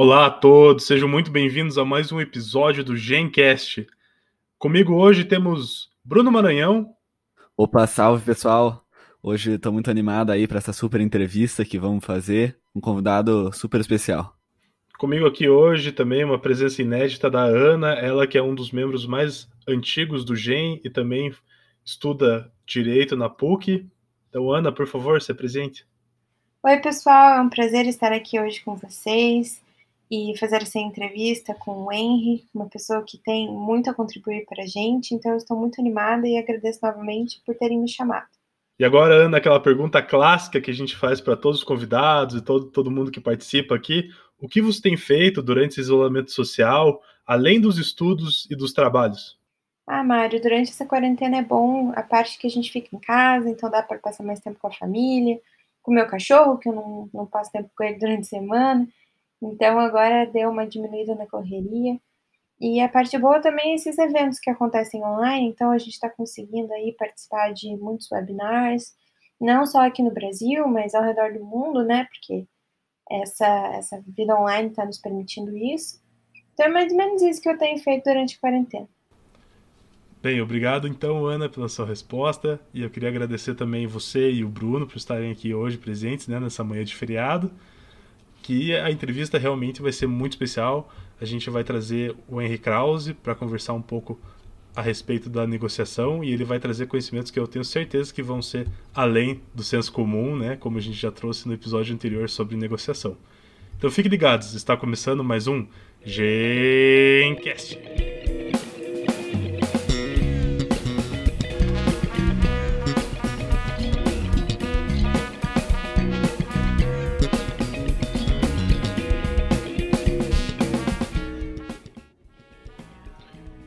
Olá a todos, sejam muito bem-vindos a mais um episódio do Gencast. Comigo hoje temos Bruno Maranhão. Opa, salve pessoal! Hoje estou muito animado aí para essa super entrevista que vamos fazer, um convidado super especial. Comigo aqui hoje também uma presença inédita da Ana, ela que é um dos membros mais antigos do GEM e também estuda direito na PUC. Então, Ana, por favor, se apresente. Oi, pessoal, é um prazer estar aqui hoje com vocês e fazer essa entrevista com o Henry, uma pessoa que tem muito a contribuir para a gente, então eu estou muito animada e agradeço novamente por terem me chamado. E agora, Ana, aquela pergunta clássica que a gente faz para todos os convidados e todo, todo mundo que participa aqui: o que você tem feito durante esse isolamento social, além dos estudos e dos trabalhos? Ah, Mário, durante essa quarentena é bom a parte que a gente fica em casa, então dá para passar mais tempo com a família, com o meu cachorro, que eu não, não passo tempo com ele durante a semana. Então agora deu uma diminuída na correria. E a parte boa também é esses eventos que acontecem online, então a gente está conseguindo aí participar de muitos webinars, não só aqui no Brasil, mas ao redor do mundo, né? Porque essa, essa vida online está nos permitindo isso. Então é mais ou menos isso que eu tenho feito durante a quarentena. Bem, obrigado então, Ana, pela sua resposta. E eu queria agradecer também você e o Bruno por estarem aqui hoje presentes né, nessa manhã de feriado que a entrevista realmente vai ser muito especial. A gente vai trazer o Henry Krause para conversar um pouco a respeito da negociação e ele vai trazer conhecimentos que eu tenho certeza que vão ser além do senso comum, né, como a gente já trouxe no episódio anterior sobre negociação. Então fiquem ligados, está começando mais um Gencast.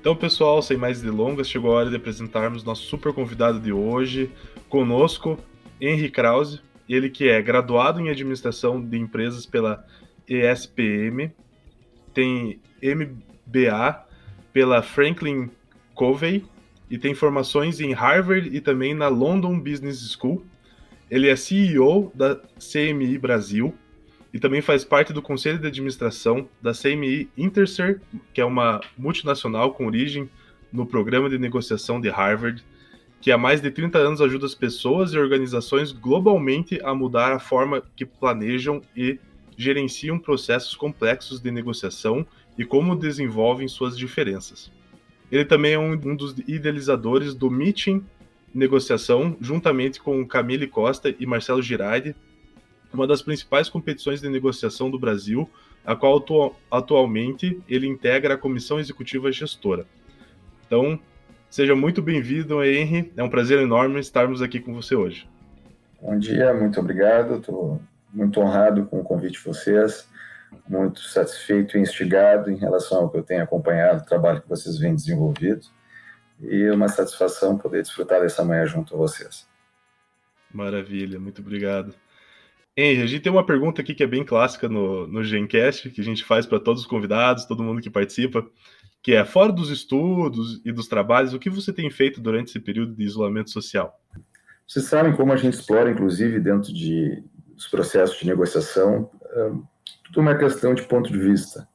Então, pessoal, sem mais delongas, chegou a hora de apresentarmos nosso super convidado de hoje. Conosco, Henry Krause, ele que é graduado em Administração de Empresas pela ESPM, tem MBA pela Franklin Covey e tem formações em Harvard e também na London Business School. Ele é CEO da CMI Brasil, e também faz parte do conselho de administração da CMI Intercer, que é uma multinacional com origem no programa de negociação de Harvard, que há mais de 30 anos ajuda as pessoas e organizações globalmente a mudar a forma que planejam e gerenciam processos complexos de negociação e como desenvolvem suas diferenças. Ele também é um, um dos idealizadores do Meeting Negociação, juntamente com Camille Costa e Marcelo Girardi, uma das principais competições de negociação do Brasil, a qual atu atualmente ele integra a comissão executiva gestora. Então, seja muito bem-vindo, Henry. É um prazer enorme estarmos aqui com você hoje. Bom dia, muito obrigado. Estou muito honrado com o convite de vocês, muito satisfeito e instigado em relação ao que eu tenho acompanhado, o trabalho que vocês vêm desenvolvido, e uma satisfação poder desfrutar dessa manhã junto a vocês. Maravilha, muito obrigado. Henry, a gente tem uma pergunta aqui que é bem clássica no, no Gencast, que a gente faz para todos os convidados, todo mundo que participa, que é, fora dos estudos e dos trabalhos, o que você tem feito durante esse período de isolamento social? Vocês sabem como a gente explora, inclusive, dentro de, dos processos de negociação, tudo uma questão de ponto de vista.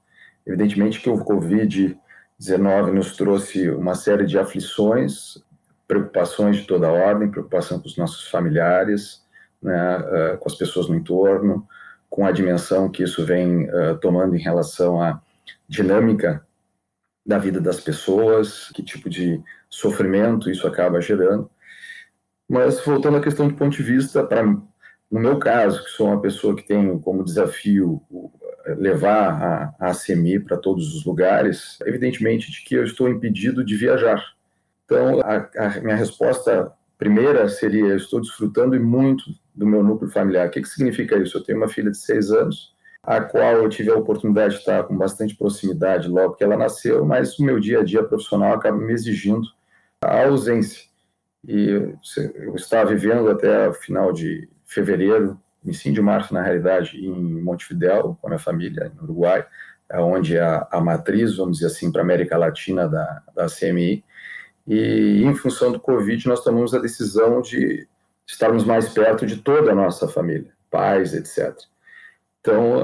Evidentemente que o Covid-19 nos trouxe uma série de aflições, preocupações de toda ordem, preocupação com os nossos familiares, né, uh, com as pessoas no entorno, com a dimensão que isso vem uh, tomando em relação à dinâmica da vida das pessoas, que tipo de sofrimento isso acaba gerando. Mas voltando à questão do ponto de vista, para no meu caso, que sou uma pessoa que tem como desafio levar a, a para todos os lugares, evidentemente de que eu estou impedido de viajar. Então, a, a minha resposta primeira seria: eu estou desfrutando e muito do meu núcleo familiar. O que, que significa isso? Eu tenho uma filha de seis anos, a qual eu tive a oportunidade de estar com bastante proximidade logo que ela nasceu, mas o meu dia a dia profissional acaba me exigindo a ausência. E eu estava vivendo até o final de fevereiro, início de março, na realidade, em Montevidéu, com a minha família, no Uruguai, onde é a, a matriz, vamos dizer assim, para a América Latina da, da CMI. E, em função do Covid, nós tomamos a decisão de estarmos mais perto de toda a nossa família, pais, etc. Então,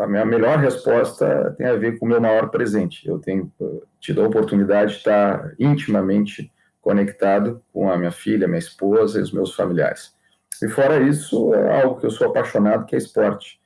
a minha melhor resposta tem a ver com o meu maior presente. Eu tenho tido a oportunidade de estar intimamente conectado com a minha filha, minha esposa e os meus familiares. E fora isso, é algo que eu sou apaixonado, que é esporte.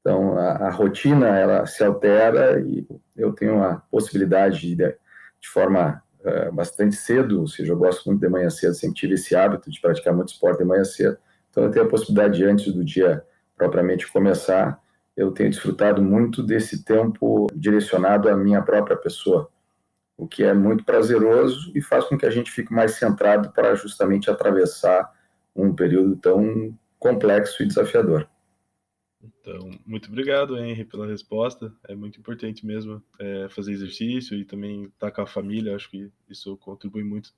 Então, a, a rotina, ela se altera e eu tenho a possibilidade de, de forma uh, bastante cedo, ou seja, eu gosto muito de manhã cedo, sempre tive esse hábito de praticar muito esporte de manhã cedo, então eu tenho a possibilidade, antes do dia propriamente começar, eu tenho desfrutado muito desse tempo direcionado à minha própria pessoa, o que é muito prazeroso e faz com que a gente fique mais centrado para justamente atravessar um período tão complexo e desafiador. Então, muito obrigado, Henry, pela resposta. É muito importante mesmo é, fazer exercício e também estar com a família. Acho que isso contribui muito.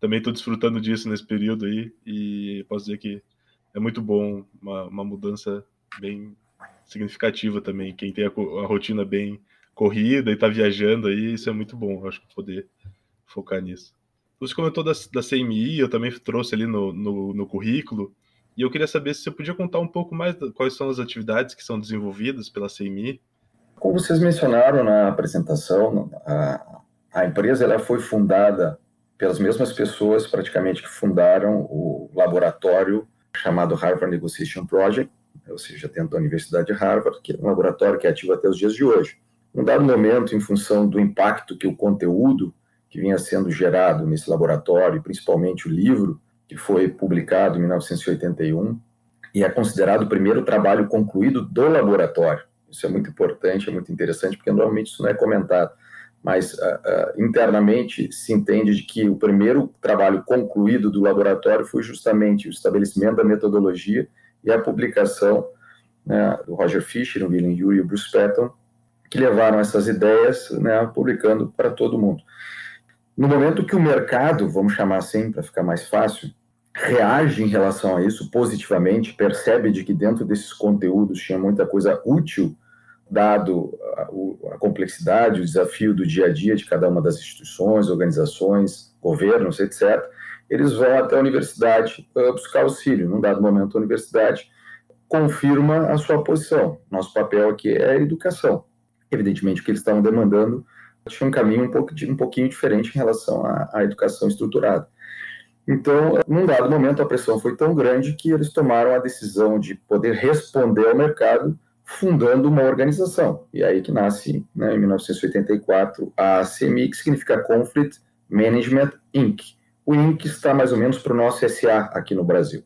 Também estou desfrutando disso nesse período aí e posso dizer que é muito bom, uma, uma mudança bem significativa também. Quem tem a, a rotina bem corrida e está viajando aí, isso é muito bom. Acho que poder focar nisso. Você comentou da, da CMI, eu também trouxe ali no, no, no currículo. E eu queria saber se você podia contar um pouco mais quais são as atividades que são desenvolvidas pela CMI. Como vocês mencionaram na apresentação, a, a empresa ela foi fundada pelas mesmas pessoas praticamente que fundaram o laboratório chamado Harvard Negotiation Project, ou seja, dentro da Universidade de Harvard, que é um laboratório que é ativo até os dias de hoje. Num dado momento, em função do impacto que o conteúdo que vinha sendo gerado nesse laboratório, principalmente o livro, que foi publicado em 1981 e é considerado o primeiro trabalho concluído do laboratório. Isso é muito importante, é muito interessante, porque normalmente isso não é comentado. Mas uh, uh, internamente se entende de que o primeiro trabalho concluído do laboratório foi justamente o estabelecimento da metodologia e a publicação né, do Roger Fisher, o William Ury e o Bruce Patton, que levaram essas ideias, né, publicando para todo mundo. No momento que o mercado, vamos chamar assim para ficar mais fácil, reage em relação a isso positivamente, percebe de que dentro desses conteúdos tinha muita coisa útil, dado a, a, complexidade, o desafio do dia a dia de cada uma das instituições, organizações, governos, etc., eles vão até a universidade uh, buscar auxílio. Num dado momento, a universidade confirma a sua posição. Nosso papel aqui é a educação. Evidentemente, o que eles estavam demandando tinha um caminho um, pouco, um pouquinho diferente em relação à, à educação estruturada. Então, num dado momento, a pressão foi tão grande que eles tomaram a decisão de poder responder ao mercado fundando uma organização. E aí que nasce, né, em 1984, a CMI, que significa Conflict Management Inc. O Inc. está mais ou menos para o nosso SA aqui no Brasil.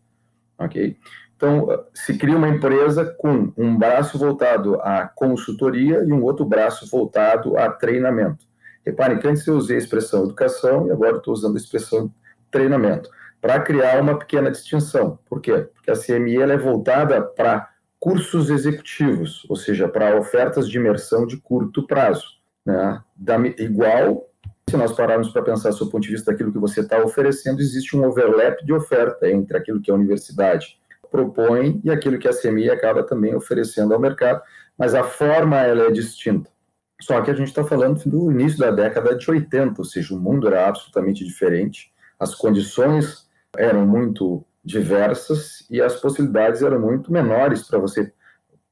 ok? Então, se cria uma empresa com um braço voltado à consultoria e um outro braço voltado a treinamento. Reparem que antes eu usei a expressão educação e agora estou usando a expressão treinamento, para criar uma pequena distinção. Por quê? Porque a CMI ela é voltada para cursos executivos, ou seja, para ofertas de imersão de curto prazo. Né? Da, igual, se nós pararmos para pensar do ponto de vista daquilo que você está oferecendo, existe um overlap de oferta entre aquilo que a universidade propõe e aquilo que a CMI acaba também oferecendo ao mercado, mas a forma ela é distinta. Só que a gente está falando do início da década de 80, ou seja, o mundo era absolutamente diferente, as condições eram muito diversas e as possibilidades eram muito menores para você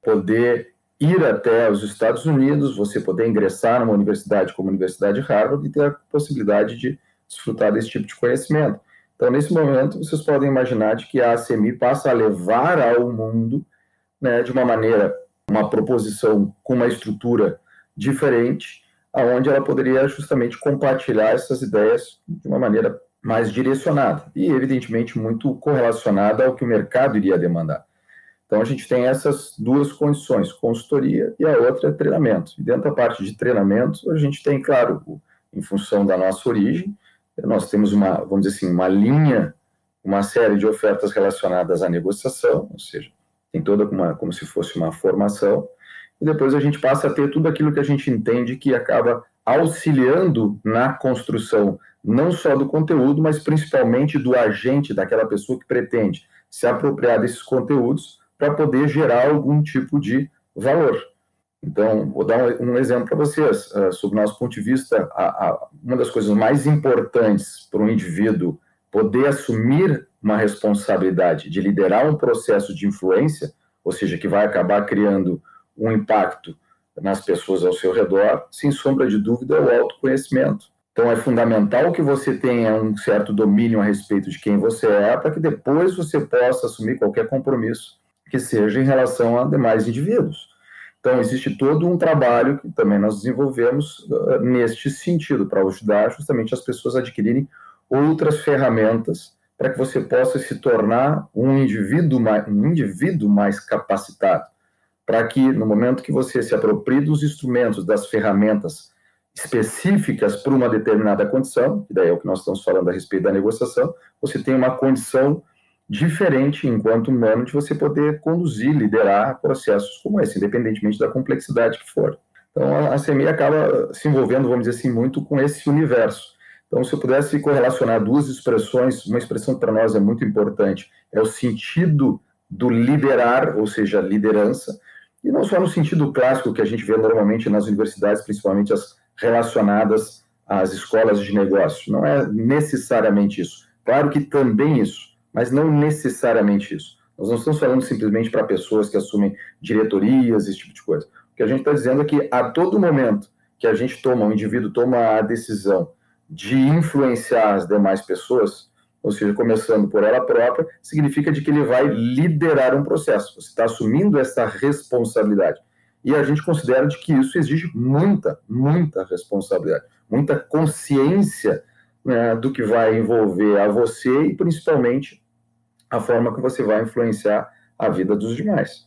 poder ir até os Estados Unidos, você poder ingressar numa universidade como a Universidade de Harvard e ter a possibilidade de desfrutar desse tipo de conhecimento. Então, nesse momento, vocês podem imaginar de que a ACMI passa a levar ao mundo, né, de uma maneira, uma proposição com uma estrutura diferente, aonde ela poderia justamente compartilhar essas ideias de uma maneira mais direcionada e, evidentemente, muito correlacionada ao que o mercado iria demandar. Então, a gente tem essas duas condições, consultoria e a outra é treinamento. E dentro da parte de treinamento, a gente tem, claro, em função da nossa origem, nós temos uma, vamos dizer assim, uma linha, uma série de ofertas relacionadas à negociação, ou seja, tem toda uma, como se fosse uma formação, e depois a gente passa a ter tudo aquilo que a gente entende que acaba auxiliando na construção não só do conteúdo, mas principalmente do agente, daquela pessoa que pretende se apropriar desses conteúdos para poder gerar algum tipo de valor. Então, vou dar um, exemplo para vocês. Uh, sob nosso ponto de vista, a, a, uma das coisas mais importantes para um indivíduo poder assumir uma responsabilidade de liderar um processo de influência, ou seja, que vai acabar criando um impacto nas pessoas ao seu redor, sem sombra de dúvida, é o autoconhecimento. Então é fundamental que você tenha um certo domínio a respeito de quem você é, para que depois você possa assumir qualquer compromisso que seja em relação a demais indivíduos. Então existe todo um trabalho que também nós desenvolvemos uh, neste sentido, para ajudar justamente as pessoas a adquirirem outras ferramentas para que você possa se tornar um indivíduo mais, um indivíduo mais capacitado, para que no momento que você se aproprie dos instrumentos, das ferramentas específicas para uma determinada condição, que daí é o que nós estamos falando a respeito da negociação, você tem uma condição diferente enquanto humano de você poder conduzir, liderar processos como esse, independentemente da complexidade que for. Então a CMI acaba se envolvendo, vamos dizer assim, muito com esse universo. Então, se eu pudesse correlacionar duas expressões, uma expressão que para nós é muito importante é o sentido do liderar, ou seja, liderança, e não só no sentido clássico que a gente vê normalmente nas universidades, principalmente as relacionadas às escolas de negócio. Não é necessariamente isso. Claro que também isso, mas não necessariamente isso. Nós não estamos falando simplesmente para pessoas que assumem diretorias, esse tipo de coisa. O que a gente está dizendo é que a todo momento que a gente toma, o um indivíduo toma a decisão de influenciar as demais pessoas, ou seja, começando por ela própria, significa de que ele vai liderar um processo. Você está assumindo essa responsabilidade. E a gente considera de que isso exige muita, muita responsabilidade, muita consciência né, do que vai envolver a você e principalmente a forma que você vai influenciar a vida dos demais.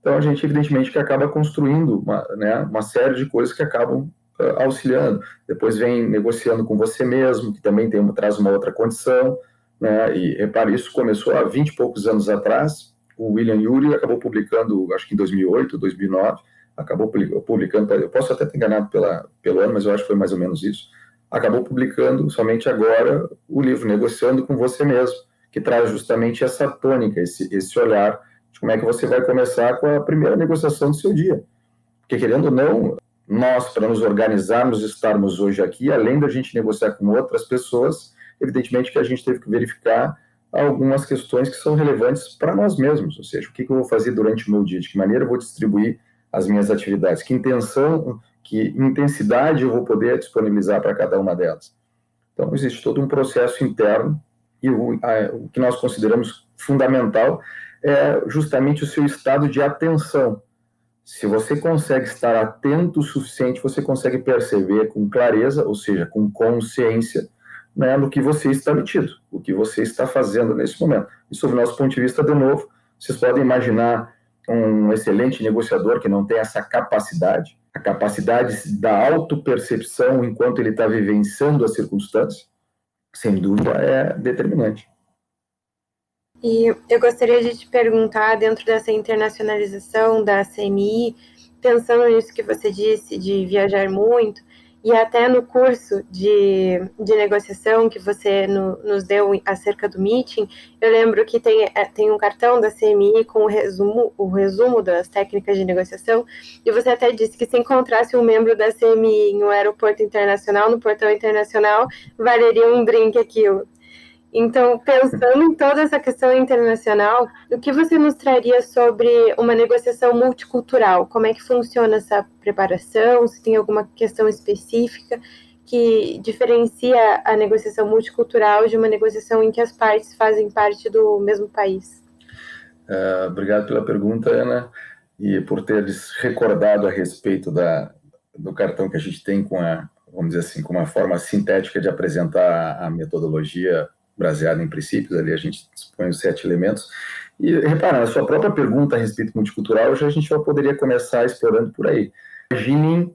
Então a gente evidentemente que acaba construindo uma, né, uma série de coisas que acabam uh, auxiliando. Depois vem negociando com você mesmo, que também tem, traz uma outra condição. Né? E repare, isso começou há 20 e poucos anos atrás. O William Yuri acabou publicando, acho que em 2008, 2009, acabou publicando, eu posso até ter enganado pela, pelo ano, mas eu acho que foi mais ou menos isso. Acabou publicando somente agora o livro Negociando com Você Mesmo, que traz justamente essa tônica, esse, esse olhar de como é que você vai começar com a primeira negociação do seu dia. Porque, querendo ou não, nós, para nos organizarmos, estarmos hoje aqui, além da gente negociar com outras pessoas, evidentemente que a gente teve que verificar algumas questões que são relevantes para nós mesmos, ou seja, o que, que eu vou fazer durante o meu dia, de que maneira eu vou distribuir as minhas atividades, que intenção, que intensidade eu vou poder disponibilizar para cada uma delas. Então, existe todo um processo interno e o, a, o que nós consideramos fundamental é justamente o seu estado de atenção, se você consegue estar atento o suficiente, você consegue perceber com clareza, ou seja, com consciência, né, no que você está metido, o que você está fazendo nesse momento. E sob o nosso ponto de vista, de novo, vocês podem imaginar um excelente negociador que não tem essa capacidade, a capacidade da autopercepção enquanto ele está vivenciando a circunstância, sem dúvida é determinante. E eu gostaria de te perguntar, dentro dessa internacionalização da CMI, pensando nisso que você disse, de viajar muito, e até no curso de, de negociação que você no, nos deu acerca do meeting, eu lembro que tem, é, tem um cartão da CMI com o resumo, o resumo das técnicas de negociação, e você até disse que se encontrasse um membro da CMI em um aeroporto internacional, no portão internacional, valeria um drink aquilo. Então, pensando em toda essa questão internacional, o que você nos traria sobre uma negociação multicultural? Como é que funciona essa preparação? Se tem alguma questão específica que diferencia a negociação multicultural de uma negociação em que as partes fazem parte do mesmo país? Uh, obrigado pela pergunta, Ana, e por teres recordado a respeito da, do cartão que a gente tem com a, vamos dizer assim, com uma forma sintética de apresentar a metodologia baseado em princípios, ali a gente dispõe os sete elementos. E repara, a sua própria pergunta a respeito multicultural, já a gente já poderia começar explorando por aí. Imaginem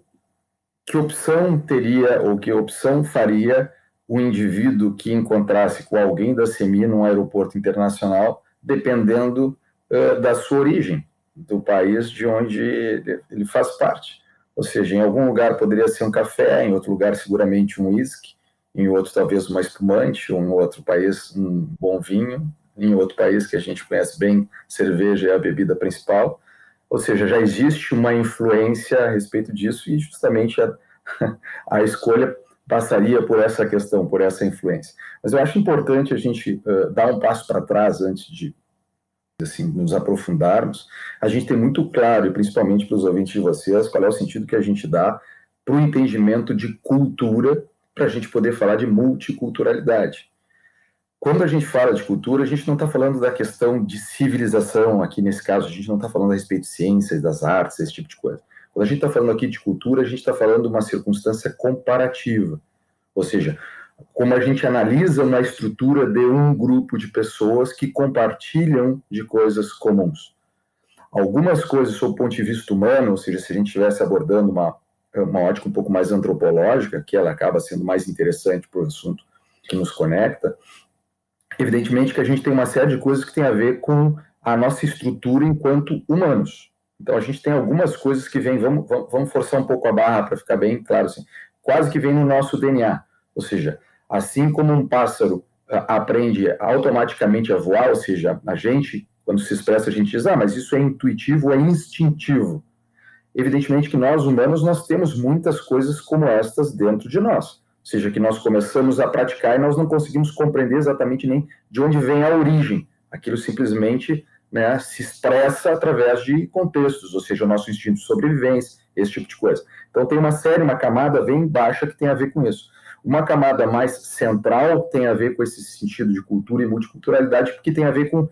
que opção teria ou que opção faria o indivíduo que encontrasse com alguém da CEMI num aeroporto internacional, dependendo uh, da sua origem, do país de onde ele faz parte. Ou seja, em algum lugar poderia ser um café, em outro lugar seguramente um uísque, em outro talvez uma espumante, em outro país um bom vinho, em outro país que a gente conhece bem, cerveja é a bebida principal. Ou seja, já existe uma influência a respeito disso e justamente a, a escolha passaria por essa questão, por essa influência. Mas eu acho importante a gente uh, dar um passo para trás antes de assim, nos aprofundarmos, a gente tem muito claro, e principalmente para os ouvintes de vocês, qual é o sentido que a gente dá para o entendimento de cultura, para a gente poder falar de multiculturalidade. Quando a gente fala de cultura, a gente não está falando da questão de civilização, aqui nesse caso, a gente não está falando a respeito de ciências, das artes, esse tipo de coisa. Quando a gente está falando aqui de cultura, a gente está falando de uma circunstância comparativa. Ou seja, como a gente analisa uma estrutura de um grupo de pessoas que compartilham de coisas comuns. Algumas coisas, sob o ponto de vista humano, ou seja, se a gente estivesse abordando uma, uma ótica um pouco mais antropológica, que ela acaba sendo mais interessante para o assunto que nos conecta, evidentemente que a gente tem uma série de coisas que tem a ver com a nossa estrutura enquanto humanos. Então a gente tem algumas coisas que vêm, vamos, vamos forçar um pouco a barra para ficar bem claro, assim, quase que vem no nosso DNA. Ou seja, Assim como um pássaro aprende automaticamente a voar, ou seja, a gente, quando se expressa, a gente diz, ah, mas isso é intuitivo, é instintivo. Evidentemente que nós, humanos, nós temos muitas coisas como estas dentro de nós. Ou seja, que nós começamos a praticar e nós não conseguimos compreender exatamente nem de onde vem a origem. Aquilo simplesmente né, se expressa através de contextos, ou seja, o nosso instinto de sobrevivência, esse tipo de coisa. Então tem uma série, uma camada bem baixa que tem a ver com isso. Uma camada mais central tem a ver com esse sentido de cultura e multiculturalidade, porque tem a ver com uh,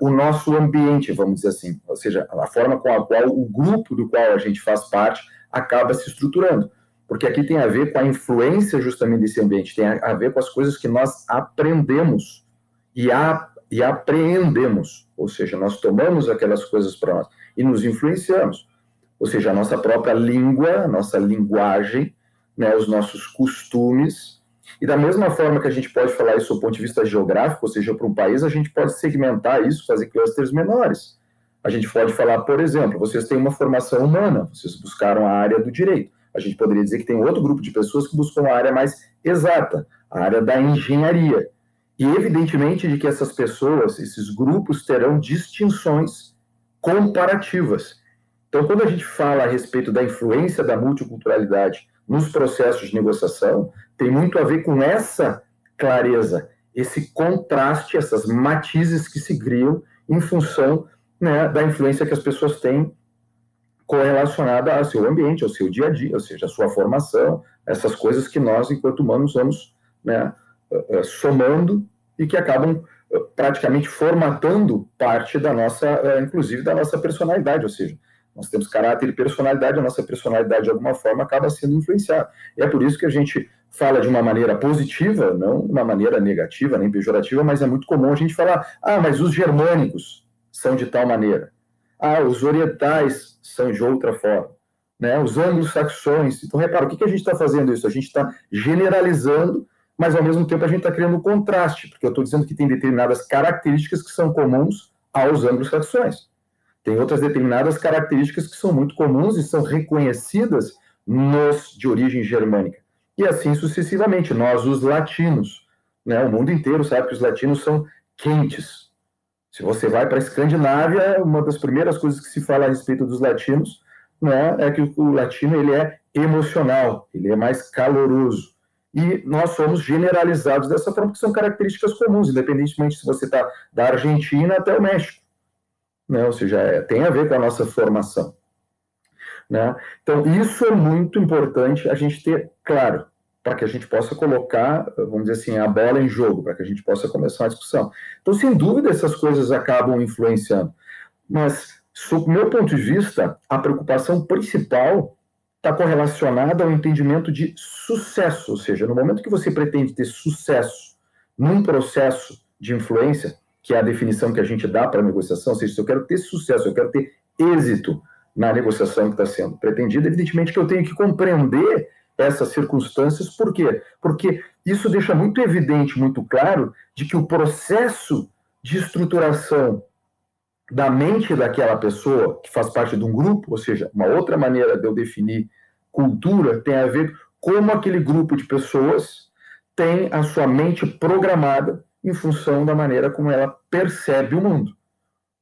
o nosso ambiente, vamos dizer assim, ou seja, a forma com a qual o grupo do qual a gente faz parte acaba se estruturando. Porque aqui tem a ver com a influência justamente desse ambiente, tem a ver com as coisas que nós aprendemos e, a, e apreendemos, ou seja, nós tomamos aquelas coisas para nós e nos influenciamos. Ou seja, a nossa própria língua, a nossa linguagem, né, os nossos costumes. E da mesma forma que a gente pode falar isso do ponto de vista geográfico, ou seja, para um país, a gente pode segmentar isso, fazer clusters menores. A gente pode falar, por exemplo, vocês têm uma formação humana, vocês buscaram a área do direito. A gente poderia dizer que tem outro grupo de pessoas que buscam a área mais exata, a área da engenharia. E evidentemente de que essas pessoas, esses grupos terão distinções comparativas. Então, quando a gente fala a respeito da influência da multiculturalidade nos processos de negociação tem muito a ver com essa clareza, esse contraste, essas matizes que se criam em função né, da influência que as pessoas têm correlacionada ao seu ambiente, ao seu dia a dia, ou seja, a sua formação, essas coisas que nós, enquanto humanos, vamos né, eh, eh, somando e que acabam eh, praticamente formatando parte da nossa, inclusive da nossa personalidade, ou seja, nós temos caráter e personalidade, a nossa personalidade, de alguma forma, acaba sendo influenciada. E é por isso que a gente fala de uma maneira positiva, não uma maneira negativa, nem pejorativa, mas é muito comum a gente falar: ah, mas os germânicos são de tal maneira. Ah, os orientais são de outra forma. Né? Os anglo-saxões. Então, repara, o que, que a gente está fazendo isso? A gente está generalizando, mas ao mesmo tempo a gente está criando um contraste, porque eu estou dizendo que tem determinadas características que são comuns aos anglo-saxões. Tem outras determinadas características que são muito comuns e são reconhecidas nos de origem germânica. E assim sucessivamente, nós, os latinos, né, o mundo inteiro sabe que os latinos são quentes. Se você vai para a Escandinávia, uma das primeiras coisas que se fala a respeito dos latinos né, é que o latino ele é emocional, ele é mais caloroso. E nós somos generalizados dessa forma, que são características comuns, independentemente se você está da Argentina até o México né? ou seja, é, tem a ver com a nossa formação. Né? Então, isso é muito importante a gente ter claro, para que a gente possa colocar, vamos dizer assim, a bola em jogo, para que a gente possa começar a discussão. Então, sem dúvida, essas coisas acabam influenciando. Mas, sob meu ponto de vista, a preocupação principal está correlacionada ao entendimento de sucesso, ou seja, no momento que você pretende ter sucesso num processo de influência, que é a definição que a gente dá para a negociação, ou seja, se eu quero ter sucesso, eu quero ter êxito na negociação que está sendo pretendida, evidentemente que eu tenho que compreender essas circunstâncias, por quê? Porque isso deixa muito evidente, muito claro, de que o processo de estruturação da mente daquela pessoa que faz parte de um grupo, ou seja, uma outra maneira de eu definir cultura tem a ver como aquele grupo de pessoas tem a sua mente programada em função da maneira como ela percebe o mundo.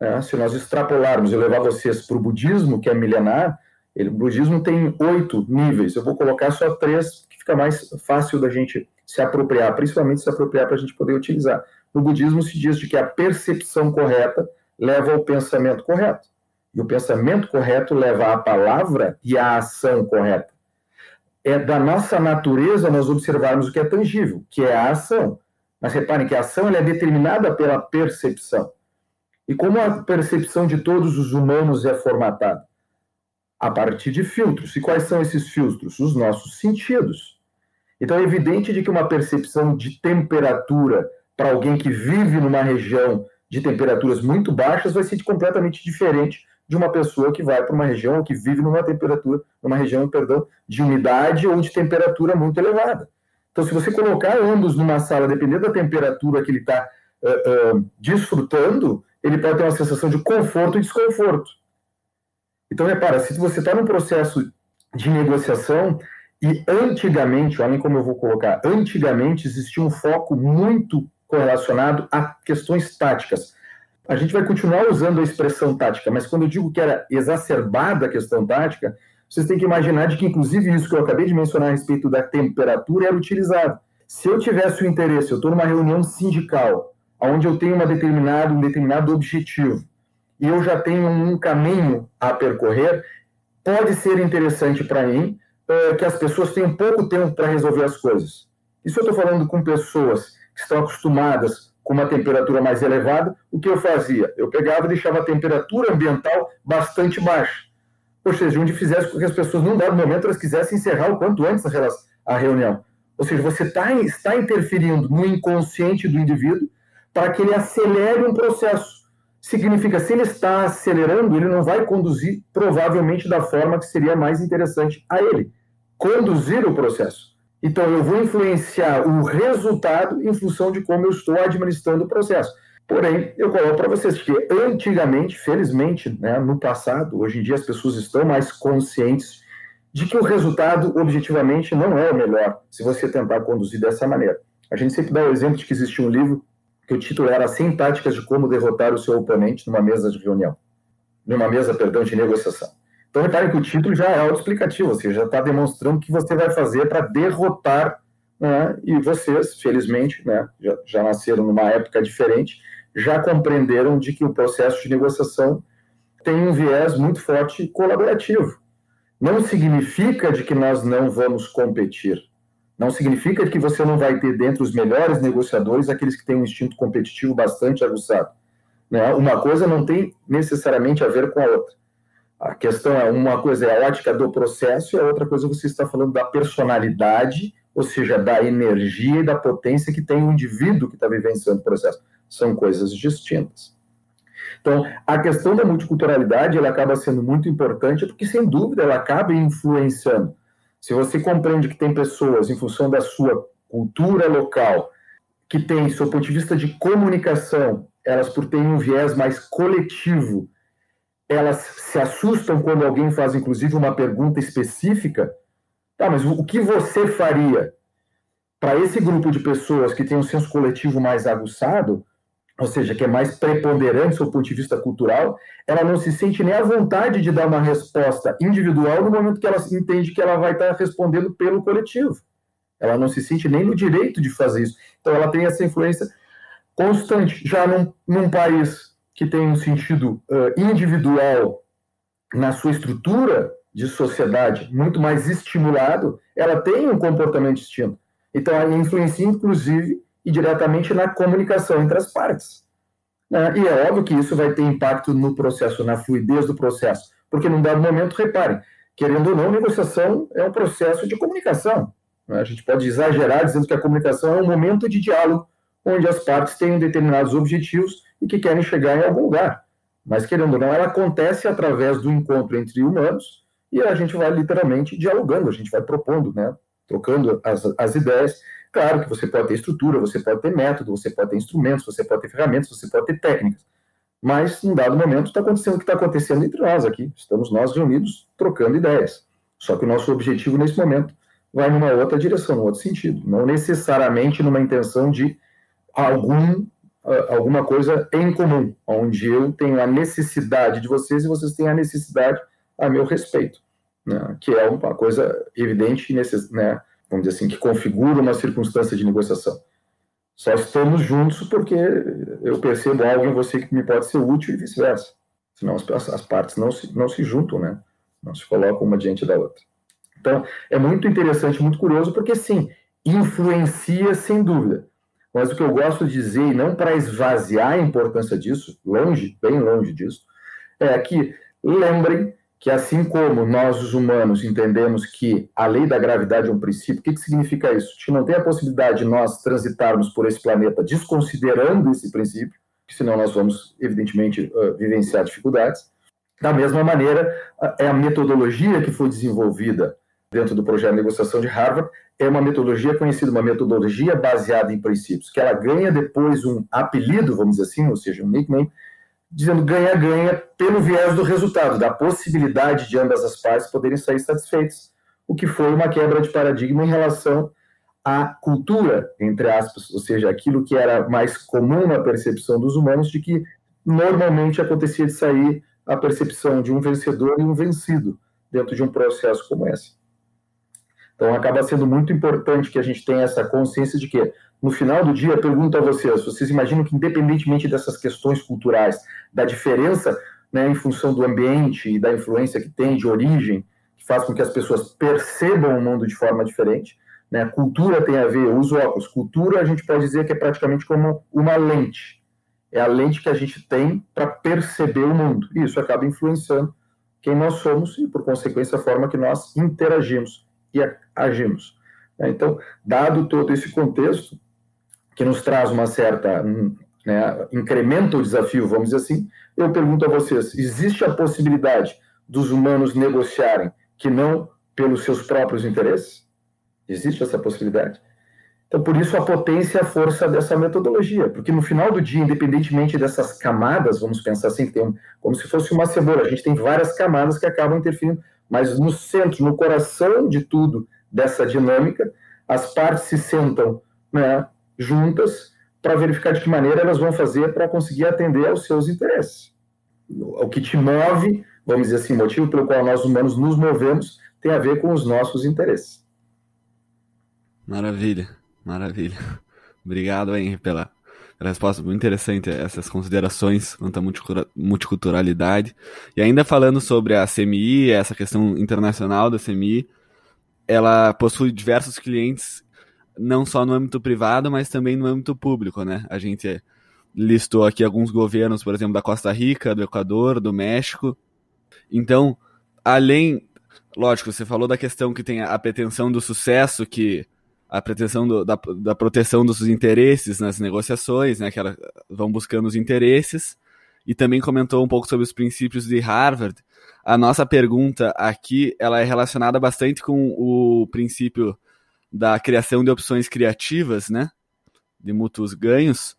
É, se nós extrapolarmos e levar vocês para o budismo, que é milenar, ele, o budismo tem oito níveis. Eu vou colocar só três, que fica mais fácil da gente se apropriar, principalmente se apropriar para a gente poder utilizar. No budismo se diz de que a percepção correta leva ao pensamento correto. E o pensamento correto leva à palavra e à ação correta. É da nossa natureza nós observarmos o que é tangível, que é a ação. Mas reparem que a ação é determinada pela percepção. E como a percepção de todos os humanos é formatada? A partir de filtros. E quais são esses filtros? Os nossos sentidos. Então é evidente de que uma percepção de temperatura para alguém que vive numa região de temperaturas muito baixas vai ser completamente diferente de uma pessoa que vai para uma região ou que vive numa temperatura, numa região, perdão, de umidade ou de temperatura muito elevada. Então, se você colocar ambos numa sala, dependendo da temperatura que ele está uh, eh, uh, eh, desfrutando, ele pode ter uma sensação de conforto e desconforto. Então, repara, se você está num processo de negociação, e antigamente, olhem como eu vou colocar, antigamente existia um foco muito correlacionado a questões táticas. A gente vai continuar usando a expressão tática, mas quando eu digo que era exacerbada a questão tática, vocês têm que imaginar de que, inclusive, isso que eu acabei de mencionar a respeito da temperatura era utilizado. Se eu tivesse o interesse, eu estou numa reunião sindical, onde eu tenho uma determinado, um determinado objetivo, e eu já tenho um caminho a percorrer, pode ser interessante para mim é, que as pessoas tenham pouco tempo para resolver as coisas. Isso eu estou falando com pessoas que estão acostumadas com uma temperatura mais elevada, o que eu fazia? Eu pegava e deixava a temperatura ambiental bastante baixa. Ou seja, onde fizesse com que as pessoas, num dado momento, elas quisessem encerrar o quanto antes a reunião. Ou seja, você tá, está interferindo no inconsciente do indivíduo para que ele acelere um processo. Significa, se ele está acelerando, ele não vai conduzir provavelmente da forma que seria mais interessante a ele. Conduzir o processo. Então, eu vou influenciar o resultado em função de como eu estou administrando o processo. Porém, eu coloco para vocês que antigamente, felizmente, né, no passado, hoje em dia as pessoas estão mais conscientes de que o resultado objetivamente não é o melhor se você tentar conduzir dessa maneira. A gente sempre dá o exemplo de que existia um livro que o título era 100 táticas de como derrotar o seu oponente numa mesa de reunião, numa mesa, perdão, de negociação. Então, reparem que o título já é autoexplicativo, ou seja, já está demonstrando o que você vai fazer para derrotar, né? e vocês, felizmente, né, já, já nasceram numa época diferente, já compreenderam de que o processo de negociação tem um viés muito forte colaborativo. Não significa de que nós não vamos competir. Não significa que você não vai ter dentre os melhores negociadores aqueles que têm um instinto competitivo bastante aguçado. Né? Uma coisa não tem necessariamente a ver com a outra. A questão é uma coisa é a ótica do processo e a outra coisa você está falando da personalidade, ou seja, da energia e da potência que tem o indivíduo que está vivenciando o processo. São coisas distintas. Então, a questão da multiculturalidade ela acaba sendo muito importante porque, sem dúvida, ela acaba influenciando. Se você compreende que tem pessoas, em função da sua cultura local, que têm, do ponto de vista de comunicação, elas por terem um viés mais coletivo, elas se assustam quando alguém faz, inclusive, uma pergunta específica. Tá, mas o que você faria para esse grupo de pessoas que tem um senso coletivo mais aguçado, ou seja, que é mais preponderante do ponto de vista cultural, ela não se sente nem à vontade de dar uma resposta individual no momento que ela entende que ela vai estar respondendo pelo coletivo. Ela não se sente nem no direito de fazer isso. Então, ela tem essa influência constante. Já num, num país que tem um sentido uh, individual na sua estrutura de sociedade muito mais estimulado, ela tem um comportamento distinto. Então, ela influencia, inclusive, e diretamente na comunicação entre as partes. Né? E é óbvio que isso vai ter impacto no processo, na fluidez do processo, porque num dado momento, reparem, querendo ou não, negociação é um processo de comunicação. Né? A gente pode exagerar dizendo que a comunicação é um momento de diálogo, onde as partes têm determinados objetivos e que querem chegar em algum lugar. Mas, querendo ou não, ela acontece através do encontro entre humanos e a gente vai literalmente dialogando, a gente vai propondo, né? trocando as, as ideias. Claro que você pode ter estrutura, você pode ter método, você pode ter instrumentos, você pode ter ferramentas, você pode ter técnicas. Mas, em dado momento, está acontecendo o que está acontecendo entre nós aqui. Estamos nós reunidos trocando ideias. Só que o nosso objetivo nesse momento vai numa outra direção, num outro sentido. Não necessariamente numa intenção de algum alguma coisa em comum, onde eu tenho a necessidade de vocês e vocês têm a necessidade a meu respeito, né? que é uma coisa evidente, necess... né? Vamos dizer assim, que configura uma circunstância de negociação. Só estamos juntos porque eu percebo algo em você que me pode ser útil e vice-versa. Senão as, as, partes não se, não se juntam, né? Não se colocam uma diante da outra. Então, é muito interessante, muito curioso, porque sim, influencia sem dúvida. Mas o que eu gosto de dizer, e não para esvaziar a importância disso, longe, bem longe disso, é que lembrem que assim como nós, os humanos, entendemos que a lei da gravidade é um princípio, o que, que significa isso? Que não tem a possibilidade de nós transitarmos por esse planeta desconsiderando esse princípio, que senão nós vamos, evidentemente, uh, vivenciar dificuldades. Da mesma maneira, é a metodologia que foi desenvolvida dentro do projeto de negociação de Harvard, é uma metodologia conhecida, uma metodologia baseada em princípios, que ela ganha depois um apelido, vamos dizer assim, ou seja, um nickname, dizendo ganha-ganha pelo viés do resultado, da possibilidade de ambas as partes poderem sair satisfeitas, o que foi uma quebra de paradigma em relação à cultura, entre aspas, ou seja, aquilo que era mais comum na percepção dos humanos de que normalmente acontecia de sair a percepção de um vencedor e um vencido dentro de um processo como esse. Então, acaba sendo muito importante que a gente tenha essa consciência de que, no final do dia, pergunto a vocês: vocês imaginam que, independentemente dessas questões culturais, da diferença né, em função do ambiente e da influência que tem de origem, que faz com que as pessoas percebam o mundo de forma diferente, né, cultura tem a ver, eu uso óculos, cultura a gente pode dizer que é praticamente como uma lente. É a lente que a gente tem para perceber o mundo. E isso acaba influenciando quem nós somos e, por consequência, a forma que nós interagimos e agimos. Né? Então, dado todo esse contexto, que nos traz uma certa, né, incrementa o desafio, vamos dizer assim, eu pergunto a vocês: existe a possibilidade dos humanos negociarem que não pelos seus próprios interesses? Existe essa possibilidade? Então, por isso, a potência e a força dessa metodologia, porque no final do dia, independentemente dessas camadas, vamos pensar assim, tem um, como se fosse uma cebola, a gente tem várias camadas que acabam interferindo mas no centro, no coração de tudo dessa dinâmica, as partes se sentam né, juntas para verificar de que maneira elas vão fazer para conseguir atender aos seus interesses. O que te move, vamos dizer assim, motivo pelo qual nós humanos nos movemos tem a ver com os nossos interesses. Maravilha, maravilha. Obrigado, Henry, pela resposta muito interessante essas considerações quanto à multiculturalidade. E ainda falando sobre a CMI, essa questão internacional da CMI, ela possui diversos clientes, não só no âmbito privado, mas também no âmbito público, né? A gente listou aqui alguns governos, por exemplo, da Costa Rica, do Equador, do México. Então, além, lógico, você falou da questão que tem a pretensão do sucesso que a pretensão do, da, da proteção dos interesses nas negociações, né, que elas vão buscando os interesses, e também comentou um pouco sobre os princípios de Harvard. A nossa pergunta aqui, ela é relacionada bastante com o princípio da criação de opções criativas, né, de mútuos ganhos,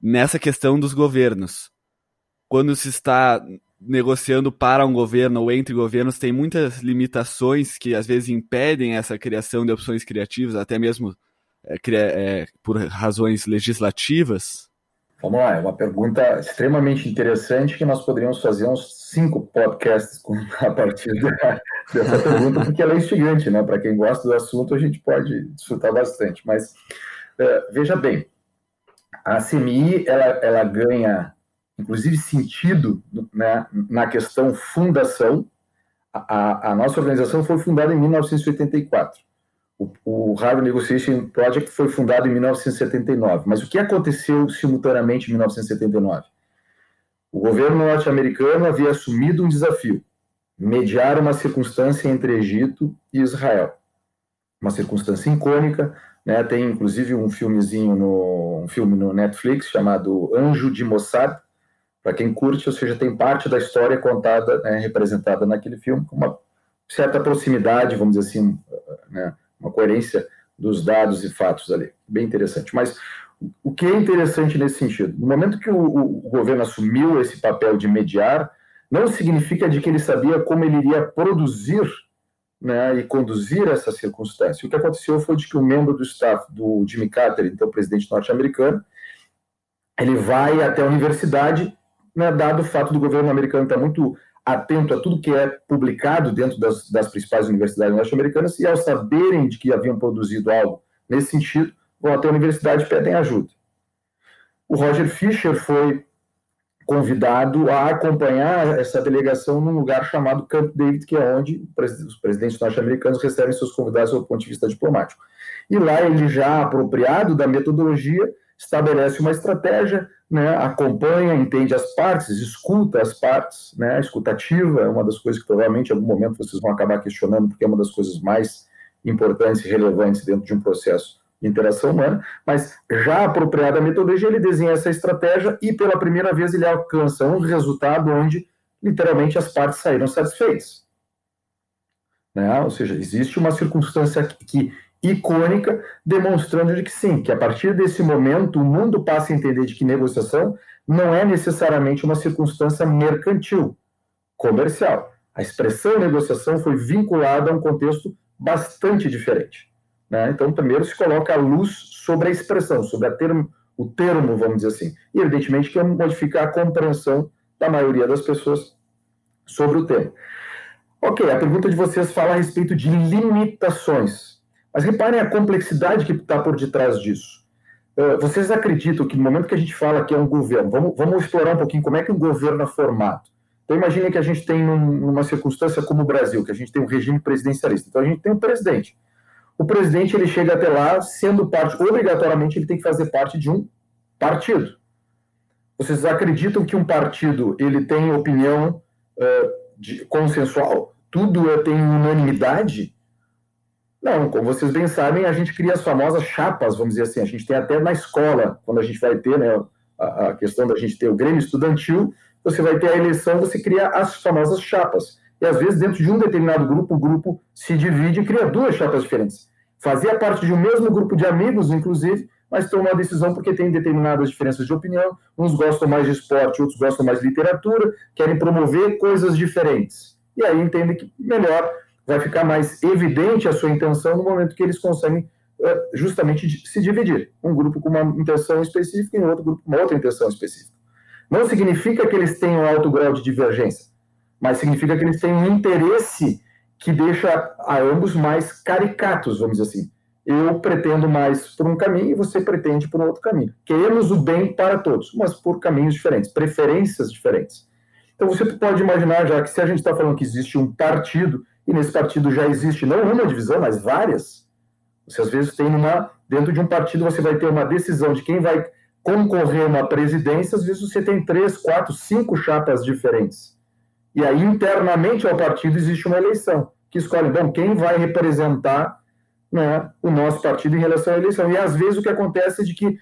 nessa questão dos governos. Quando se está negociando para um governo ou entre governos tem muitas limitações que às vezes impedem essa criação de opções criativas, até mesmo é, é, por razões legislativas? Vamos lá, é uma pergunta extremamente interessante que nós poderíamos fazer uns cinco podcasts a partir da, dessa pergunta, porque ela é instigante, né? Para quem gosta do assunto, a gente pode desfrutar bastante. Mas uh, veja bem, a CMI ela, ela ganha inclusive sentido né, na questão fundação. A, a, nossa organização foi fundada em 1984. O, o Harvard Negotiation Project foi fundado em 1979. Mas o que aconteceu simultaneamente em 1979? O governo norte-americano havia assumido um desafio: mediar uma circunstância entre Egito e Israel. Uma circunstância icônica, né? Tem inclusive um filmezinho no um filme no Netflix chamado Anjo de Mossad, para quem curte, ou seja, tem parte da história contada, né, representada naquele filme, com uma certa proximidade, vamos dizer assim, né, uma coerência dos dados e fatos ali. Bem interessante. Mas o que é interessante nesse sentido? No momento que o, o, governo assumiu esse papel de mediar, não significa de que ele sabia como ele iria produzir né, e conduzir essa circunstância. O que aconteceu foi de que um membro do staff do Jimmy Carter, então presidente norte-americano, ele vai até a universidade né, dado o fato do governo americano estar muito atento a tudo que é publicado dentro das, das principais universidades norte-americanas e ao saberem de que haviam produzido algo nesse sentido, vão até a universidade e pedem ajuda. O Roger Fischer foi convidado a acompanhar essa delegação num lugar chamado Camp David, que é onde os presidentes norte-americanos recebem seus convidados do ponto de vista diplomático. E lá ele já apropriado da metodologia estabelece uma estratégia, né, acompanha, entende as partes, escuta as partes, né, escutativa é uma das coisas que provavelmente em algum momento vocês vão acabar questionando, porque é uma das coisas mais importantes e relevantes dentro de um processo de interação humana, mas já apropriada a metodologia, ele desenha essa estratégia e pela primeira vez ele alcança um resultado onde literalmente as partes saíram satisfeitas. Né? Ou seja, existe uma circunstância que icônica, demonstrando de que sim, que a partir desse momento o mundo passa a entender de que negociação não é necessariamente uma circunstância mercantil, comercial. A expressão negociação foi vinculada a um contexto bastante diferente. Né? Então, primeiro se coloca a luz sobre a expressão, sobre termo, o termo, vamos dizer assim. E, evidentemente, que modifica a compreensão da maioria das pessoas sobre o tema. Ok, a pergunta de vocês fala a respeito de limitações. Mas reparem a complexidade que está por detrás disso. Uh, vocês acreditam que no momento que a gente fala que é um governo, vamos, vamos explorar um pouquinho como é que o governo é formado. Então imagine que a gente tem num, numa circunstância como o Brasil, que a gente tem um regime presidencialista. Então a gente tem um presidente. O presidente ele chega até lá sendo parte, obrigatoriamente ele tem que fazer parte de um partido. Vocês acreditam que um partido ele tem opinião uh, de, consensual? Tudo é, tem unanimidade? Não, como vocês bem sabem, a gente cria as famosas chapas, vamos dizer assim. A gente tem até na escola, quando a gente vai ter né, a, a questão da gente ter o Grêmio Estudantil, você vai ter a eleição, você cria as famosas chapas. E às vezes, dentro de um determinado grupo, o grupo se divide e cria duas chapas diferentes. Fazia parte de um mesmo grupo de amigos, inclusive, mas toma uma decisão porque tem determinadas diferenças de opinião. Uns gostam mais de esporte, outros gostam mais de literatura, querem promover coisas diferentes. E aí entendem que melhor vai ficar mais evidente a sua intenção no momento que eles conseguem eh, justamente se dividir. Um grupo com uma intenção específica e outro grupo com uma outra intenção específica. Não significa que eles tenham alto grau de divergência, mas significa que eles têm um interesse que deixa a ambos mais caricatos, vamos dizer assim. Eu pretendo mais por um caminho e você pretende por um outro caminho. Queremos o bem para todos, mas por caminhos diferentes, preferências diferentes. Então você pode imaginar já que se a gente está falando que existe um partido e nesse partido já existe não uma divisão, mas várias. Você às vezes tem uma dentro de um partido você vai ter uma decisão de quem vai concorrer uma presidência, às vezes você tem três, quatro, cinco chapas diferentes. E aí internamente ao partido existe uma eleição que escolhe, bom, quem vai representar né, o nosso partido em relação à eleição. E às vezes o que acontece é de que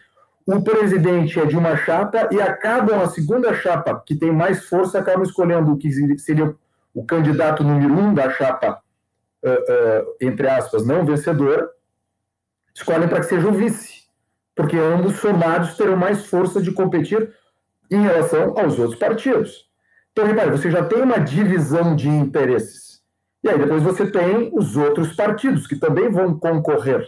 o presidente é de uma chapa e acabam a segunda chapa, que tem mais força, acabam escolhendo o que seria o candidato número um da chapa, uh, uh, entre aspas, não vencedora, escolhem para que seja o vice, porque ambos somados terão mais força de competir em relação aos outros partidos. Então, repare, você já tem uma divisão de interesses. E aí depois você tem os outros partidos que também vão concorrer.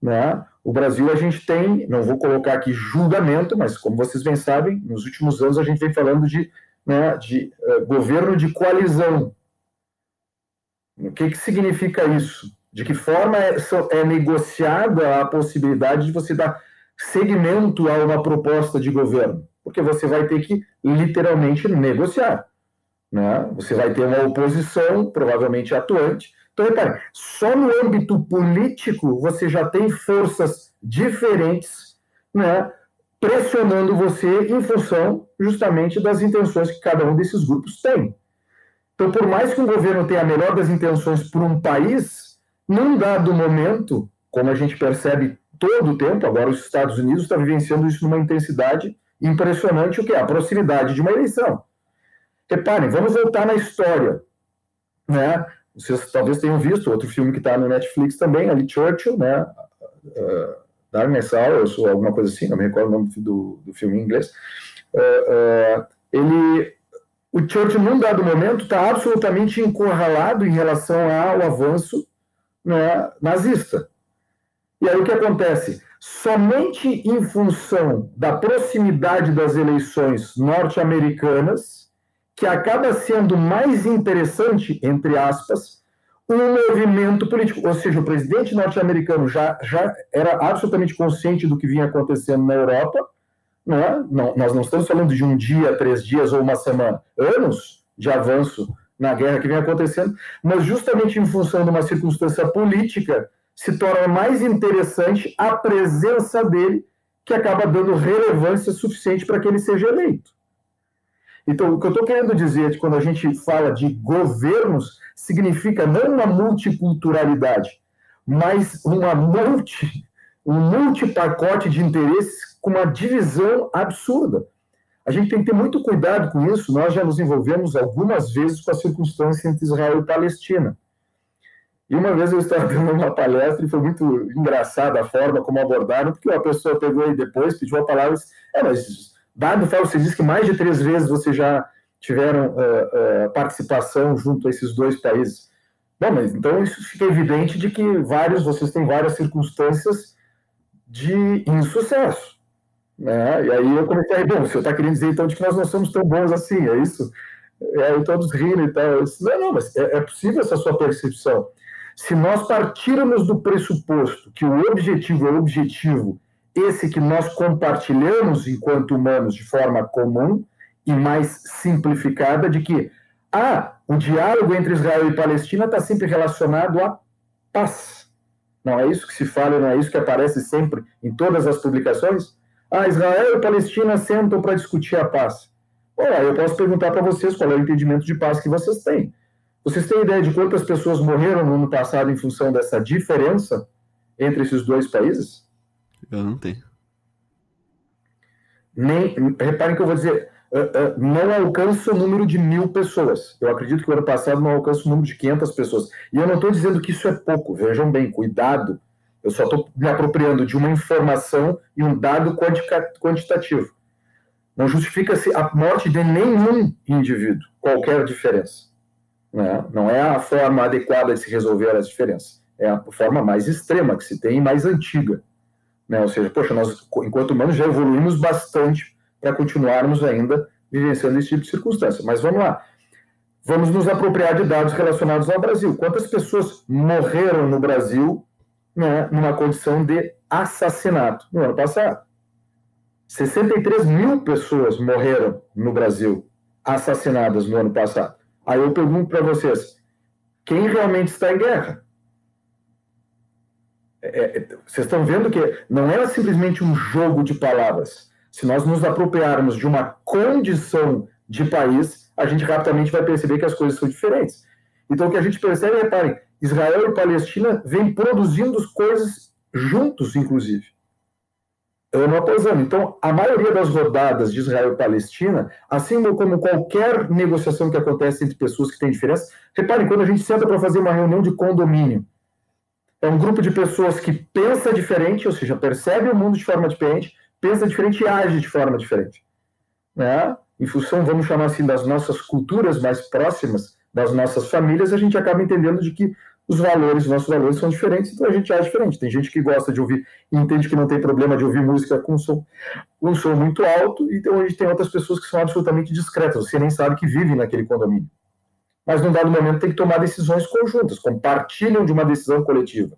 Né? O Brasil, a gente tem, não vou colocar aqui julgamento, mas como vocês bem sabem, nos últimos anos a gente vem falando de né, de uh, governo de coalizão. O que, que significa isso? De que forma é, é negociada a possibilidade de você dar segmento a uma proposta de governo? Porque você vai ter que literalmente negociar. Né? Você vai ter uma oposição, provavelmente atuante. Então, repare, só no âmbito político você já tem forças diferentes né, pressionando você em função justamente das intenções que cada um desses grupos tem. Então, por mais que um governo tenha a melhor das intenções por um país, num dado momento, como a gente percebe todo o tempo, agora os Estados Unidos estão vivenciando isso numa intensidade impressionante, o que é a proximidade de uma eleição. Reparem, vamos voltar na história. Né? Vocês talvez tenham visto outro filme que está no Netflix também, ali Churchill, né? Uh, Darkness Hours, ou alguma coisa assim, não me recordo o nome do, do filme em inglês, uh, uh, ele, o Churchill, num dado momento, está absolutamente encurralado em relação ao avanço né, nazista. E aí o que acontece? Somente em função da proximidade das eleições norte-americanas, que acaba sendo mais interessante, entre aspas, um movimento político. Ou seja, o presidente norte-americano já, já era absolutamente consciente do que vinha acontecendo na Europa. Não, é? não, nós não estamos falando de um dia, três dias ou uma semana, anos de avanço na guerra que vem acontecendo, mas justamente em função de uma circunstância política, se torna mais interessante a presença dele, que acaba dando relevância suficiente para que ele seja eleito. Então, o que eu estou querendo dizer é que quando a gente fala de governos, significa não uma multiculturalidade, mas uma multi, um multipacote de interesses com uma divisão absurda. A gente tem que ter muito cuidado com isso. Nós já nos envolvemos algumas vezes com a circunstância entre Israel e Palestina. E uma vez eu estava dando uma palestra e foi muito engraçada a forma como abordaram, porque uma pessoa pegou aí depois, pediu a palavra e disse: É, mas Dado o você diz que mais de três vezes vocês já tiveram uh, uh, participação junto a esses dois países. Bom, mas então isso fica evidente de que vários, vocês têm várias circunstâncias de insucesso. Né? E aí eu comecei bom, o senhor está querendo dizer então de que nós não somos tão bons assim, é isso? E aí todos rindo e tal. Disse, não, não, mas é, é possível essa sua percepção. Se nós partirmos do pressuposto que o objetivo é objetivo esse que nós compartilhamos enquanto humanos de forma comum e mais simplificada, de que ah, o diálogo entre Israel e Palestina está sempre relacionado à paz. Não é isso que se fala, não é isso que aparece sempre em todas as publicações? Ah, Israel e Palestina sentam para discutir a paz. Olha, eu posso perguntar para vocês qual é o entendimento de paz que vocês têm. Vocês têm ideia de quantas pessoas morreram no ano passado em função dessa diferença entre esses dois países? Eu não tenho. Nem, reparem que eu vou dizer, uh, uh, não alcança o número de mil pessoas. Eu acredito que o ano passado não alcança o número de 500 pessoas. E eu não estou dizendo que isso é pouco, vejam bem, cuidado. Eu só estou me apropriando de uma informação e um dado quantitativo. Não justifica-se a morte de nenhum indivíduo, qualquer diferença. Né? Não é a forma adequada de se resolver as diferenças. É a forma mais extrema que se tem e mais antiga. Né? Ou seja, poxa, nós, enquanto humanos, já evoluímos bastante para continuarmos ainda vivenciando esse tipo de circunstância. Mas vamos lá. Vamos nos apropriar de dados relacionados ao Brasil. Quantas pessoas morreram no Brasil né, numa condição de assassinato no ano passado? 63 mil pessoas morreram no Brasil assassinadas no ano passado. Aí eu pergunto para vocês: quem realmente está em guerra? É, é, vocês estão vendo que não é simplesmente um jogo de palavras. Se nós nos apropriarmos de uma condição de país, a gente rapidamente vai perceber que as coisas são diferentes. Então, o que a gente percebe, reparem, Israel e Palestina vêm produzindo coisas juntos, inclusive, ano após ano. Então, a maioria das rodadas de Israel e Palestina, assim como qualquer negociação que acontece entre pessoas que têm diferença, reparem, quando a gente senta para fazer uma reunião de condomínio, é um grupo de pessoas que pensa diferente, ou seja, percebe o mundo de forma diferente, pensa diferente e age de forma diferente. Né? Em função, vamos chamar assim, das nossas culturas mais próximas, das nossas famílias, a gente acaba entendendo de que os valores, nossos valores são diferentes, então a gente age diferente. Tem gente que gosta de ouvir e entende que não tem problema de ouvir música com som, um som muito alto, então a gente tem outras pessoas que são absolutamente discretas, você nem sabe que vivem naquele condomínio mas num dado momento tem que tomar decisões conjuntas, compartilham de uma decisão coletiva.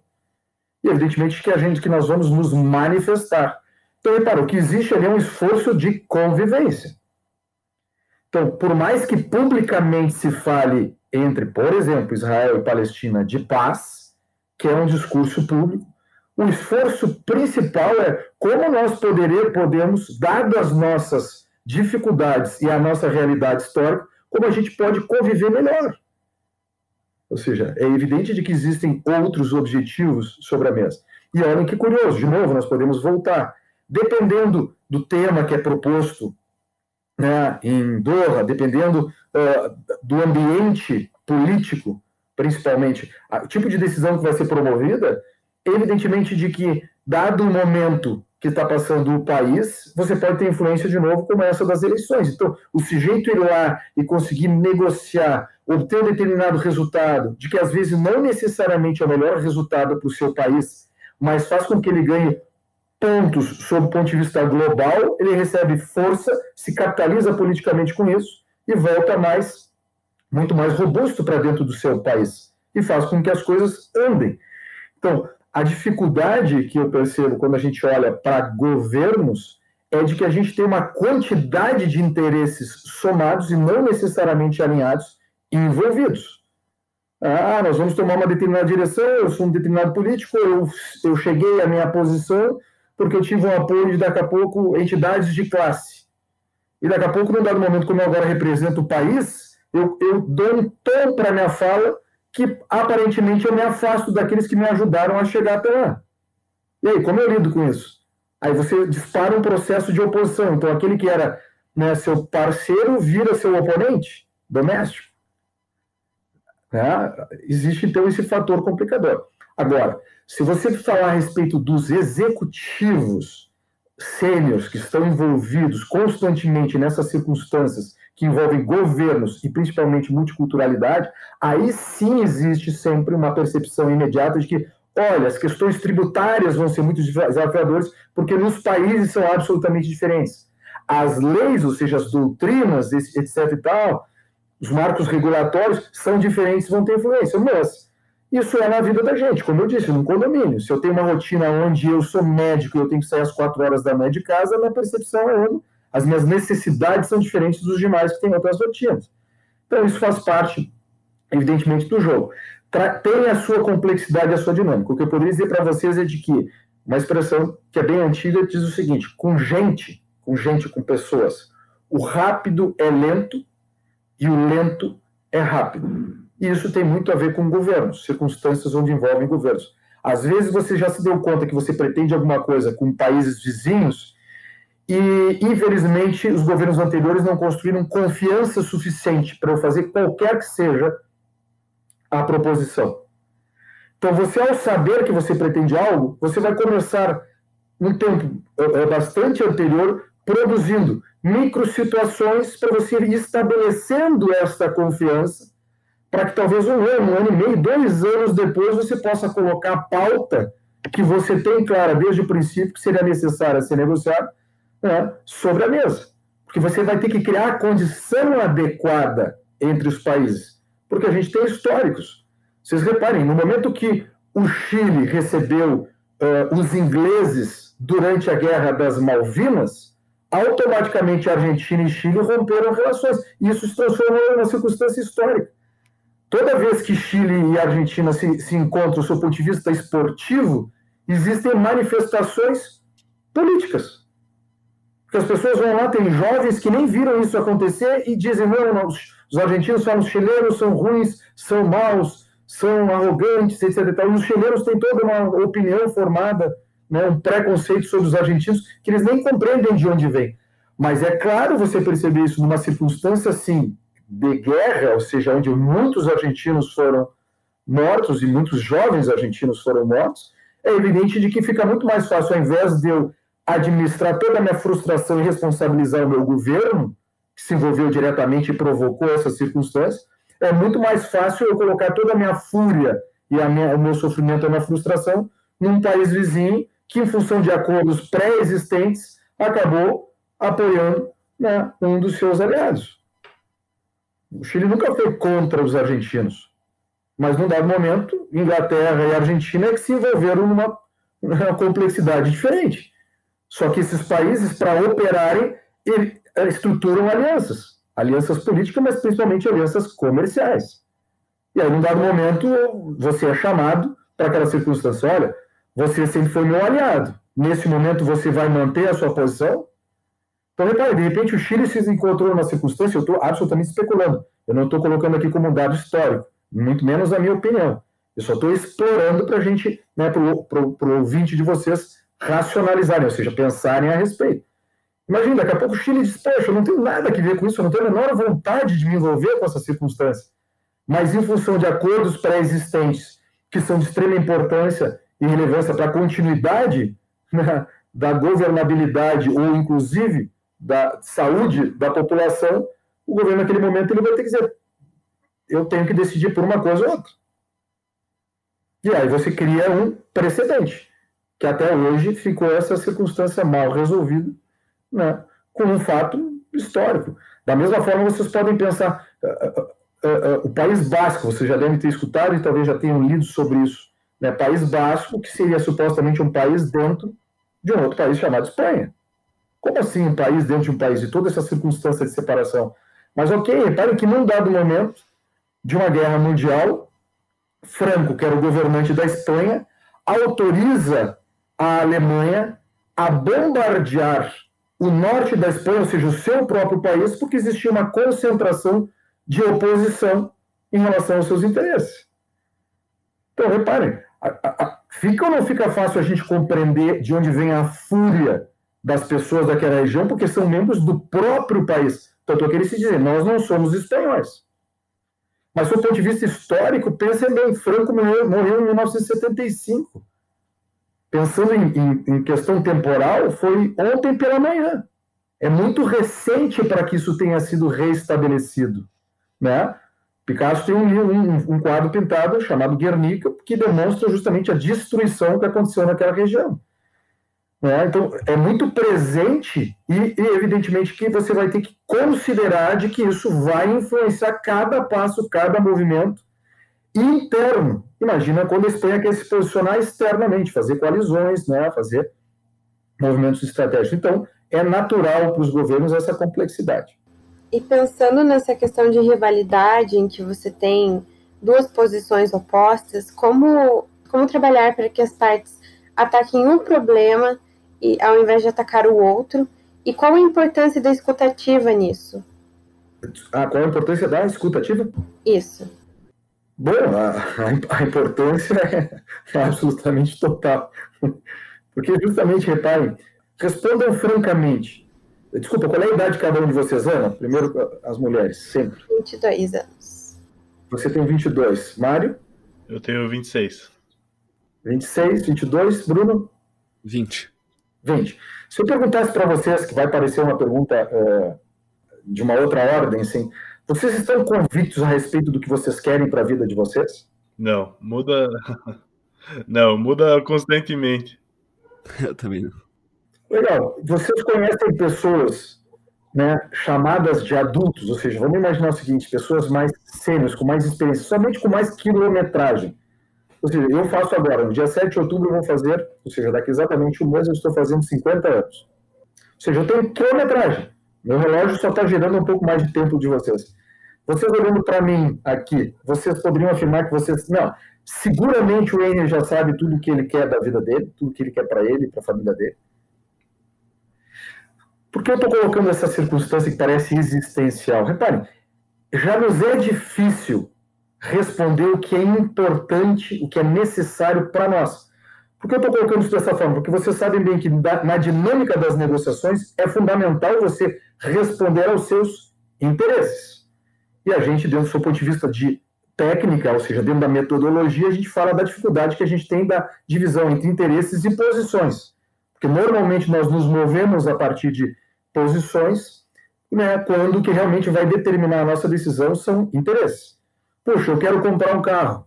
E evidentemente que a gente que nós vamos nos manifestar. Então, repara, o que existe ali é um esforço de convivência. Então, por mais que publicamente se fale entre, por exemplo, Israel e Palestina de paz, que é um discurso público, o esforço principal é como nós poderia, podemos, dadas as nossas dificuldades e a nossa realidade histórica, como a gente pode conviver melhor. Ou seja, é evidente de que existem outros objetivos sobre a mesa. E olhem que curioso, de novo, nós podemos voltar. Dependendo do tema que é proposto né, em Doha, dependendo uh, do ambiente político, principalmente, o tipo de decisão que vai ser promovida, evidentemente de que, dado o momento que está passando o país, você pode ter influência de novo como essa das eleições. Então, o sujeito ir lá e conseguir negociar, obter um determinado resultado, de que às vezes não necessariamente é o melhor resultado para o seu país, mas faz com que ele ganhe pontos sob o ponto de vista global, ele recebe força, se capitaliza politicamente com isso e volta mais, muito mais robusto para dentro do seu país. e faz com que as coisas andem. Então, a dificuldade que eu percebo quando a gente olha para governos é de que a gente tem uma quantidade de interesses somados e não necessariamente alinhados e envolvidos. Ah, nós vamos tomar uma determinada direção, eu sou um determinado político, eu, eu cheguei à minha posição porque eu tive um apoio de, daqui a pouco, entidades de classe. E daqui a pouco, num dado momento, como eu agora represento o país, eu, eu dou um tom para a minha fala que, aparentemente, eu me afasto daqueles que me ajudaram a chegar até lá. E aí, como eu lido com isso? Aí você dispara um processo de oposição. Então, aquele que era né, seu parceiro vira seu oponente doméstico. Né? Existe, então, esse fator complicador. Agora, se você falar a respeito dos executivos sêniores que estão envolvidos constantemente nessas circunstâncias que envolvem governos e principalmente multiculturalidade, aí sim existe sempre uma percepção imediata de que, olha, as questões tributárias vão ser muito desafiadoras porque nos países são absolutamente diferentes. As leis, ou seja, as doutrinas, etc e tal, os marcos regulatórios são diferentes, vão ter influência. Mas isso é na vida da gente, como eu disse, num condomínio. Se eu tenho uma rotina onde eu sou médico e eu tenho que sair às quatro horas da manhã de casa, a minha percepção é as minhas necessidades são diferentes dos demais que têm outras rotinas. Então, isso faz parte, evidentemente, do jogo. Tem a sua complexidade a sua dinâmica. O que eu poderia dizer para vocês é de que uma expressão que é bem antiga diz o seguinte: com gente, com gente, com pessoas, o rápido é lento e o lento é rápido. E isso tem muito a ver com governos, circunstâncias onde envolvem governos. Às vezes você já se deu conta que você pretende alguma coisa com países vizinhos e, infelizmente, os governos anteriores não construíram confiança suficiente para eu fazer qualquer que seja a proposição. Então, você, ao saber que você pretende algo, você vai começar, um tempo é, é bastante anterior, produzindo micro situações para você ir estabelecendo essa confiança para que talvez um ano, um ano e meio, dois anos depois você possa colocar a pauta que você tem clara desde o princípio que seria necessária ser negociada né, sobre a mesa. Porque você vai ter que criar a condição adequada entre os países. Porque a gente tem históricos. Vocês reparem, no momento que o Chile recebeu uh, os ingleses durante a Guerra das Malvinas, automaticamente a Argentina e Chile romperam relações. Isso se transformou numa circunstância histórica toda vez que Chile e Argentina se, se encontram, do seu ponto de vista esportivo, existem manifestações políticas. Porque as pessoas vão lá, tem jovens que nem viram isso acontecer e dizem: não, não os, os argentinos falam, os chilenos são ruins, são maus, são arrogantes, etc. E os chilenos têm toda uma opinião formada, né, um preconceito sobre os argentinos, que eles nem compreendem de onde vem. Mas é claro você perceber isso numa circunstância assim, de guerra, ou seja, onde muitos argentinos foram mortos e muitos jovens argentinos foram mortos, é evidente de que fica muito mais fácil, ao invés de eu administrar toda a minha frustração e responsabilizar o meu governo, que se envolveu diretamente e provocou essa circunstância, é muito mais fácil eu colocar toda a minha fúria e minha, o meu sofrimento e a minha frustração num país vizinho que, em função de acordos pré-existentes, acabou apoiando né, um dos seus aliados. O Chile nunca foi contra os argentinos, mas num dado momento, Inglaterra e Argentina é que se envolveram numa, numa complexidade diferente. Só que esses países, para operarem, eh, estruturam alianças, alianças políticas, mas principalmente alianças comerciais. E aí, num dado momento, você é chamado para aquela circunstância: olha, você sempre foi meu aliado. Nesse momento, você vai manter a sua posição? Então, repare, de repente o Chile se encontrou numa circunstância, eu estou absolutamente especulando. Eu não estou colocando aqui como um dado histórico, muito menos a minha opinião. Eu só estou explorando para a gente, né, para o ouvinte de vocês racionalizarem, ou seja, pensarem a respeito. Imagina, daqui a pouco o Chile diz, poxa, eu não tenho nada a ver com isso, eu não tenho a menor vontade de me envolver com essa circunstância. Mas em função de acordos pré-existentes, que são de extrema importância e relevância para a continuidade né, da governabilidade ou, inclusive, da saúde da população, o governo naquele momento ele vai ter que dizer eu tenho que decidir por uma coisa ou outra. E aí você cria um precedente, que até hoje ficou essa circunstância mal resolvida, né, com um fato histórico. Da mesma forma, vocês podem pensar, uh, uh, o País Basco, você já deve ter escutado e talvez já tenham lido sobre isso. Né? País Basco, que seria supostamente um país dentro de um outro país chamado Espanha. Como assim um país dentro de um país? E toda essa circunstância de separação. Mas ok, reparem que num dado momento de uma guerra mundial, Franco, que era o governante da Espanha, autoriza a Alemanha a bombardear o norte da Espanha, ou seja, o seu próprio país, porque existia uma concentração de oposição em relação aos seus interesses. Então, reparem, a, a, fica ou não fica fácil a gente compreender de onde vem a fúria das pessoas daquela região, porque são membros do próprio país. Tanto é que eles se dizem, nós não somos espanhóis. Mas, do ponto de vista histórico, pensem bem, Franco morreu, morreu em 1975 pensando em, em, em, questão temporal, foi ontem pela manhã. É muito recente para que isso tenha sido reestabelecido. Né? Picasso tem um, um, um, quadro pintado chamado Guernica, que demonstra justamente a destruição que aconteceu naquela região. Né? Então, é muito presente e, e, evidentemente, que você vai ter que considerar de que isso vai influenciar cada passo, cada movimento interno. Imagina quando a Espanha quer se posicionar externamente, fazer coalizões, né, fazer movimentos estratégicos. Então, é natural para os governos essa complexidade. E pensando nessa questão de rivalidade, em que você tem duas posições opostas, como, como trabalhar para que as partes ataquem um problema e, ao invés de atacar o outro? E qual a importância da escutativa nisso? Ah, qual a importância da escutativa? Isso. Bom, a, a importância é, é, absolutamente total. Porque, justamente, reparem, respondam francamente. Desculpa, qual é a idade de cada um de vocês, Ana? Primeiro, as mulheres, sempre. 22 anos. Você tem 22. Mário? Eu tenho 26. 26, 22. Bruno? 20. 20. Se eu perguntasse para vocês, que vai parecer uma pergunta é, de uma outra ordem, assim, vocês estão convictos a respeito do que vocês querem para a vida de vocês? Não, muda. Não, muda constantemente. Eu também não. Legal. Vocês conhecem pessoas né, chamadas de adultos, ou seja, vamos imaginar o seguinte: pessoas mais sêniores, com mais experiência, somente com mais quilometragem. Ou seja, eu faço agora, no dia 7 de outubro, eu vou fazer, ou seja, daqui exatamente um mês, eu estou fazendo 50 anos. Ou seja, eu tenho quilometragem. Meu relógio só está girando um pouco mais de tempo de vocês. Vocês olhando para mim aqui, vocês poderiam afirmar que vocês. Não, seguramente o Enio já sabe tudo o que ele quer da vida dele, tudo que ele quer para ele para a família dele. Por que eu estou colocando essa circunstância que parece existencial? Reparem, já nos é difícil responder o que é importante, o que é necessário para nós. Por que eu estou colocando isso dessa forma? Porque vocês sabem bem que na dinâmica das negociações é fundamental você responder aos seus interesses. E a gente, dentro do seu ponto de vista de técnica, ou seja, dentro da metodologia, a gente fala da dificuldade que a gente tem da divisão entre interesses e posições. Porque normalmente nós nos movemos a partir de posições, né, quando o que realmente vai determinar a nossa decisão são interesses. Puxa, eu quero comprar um carro.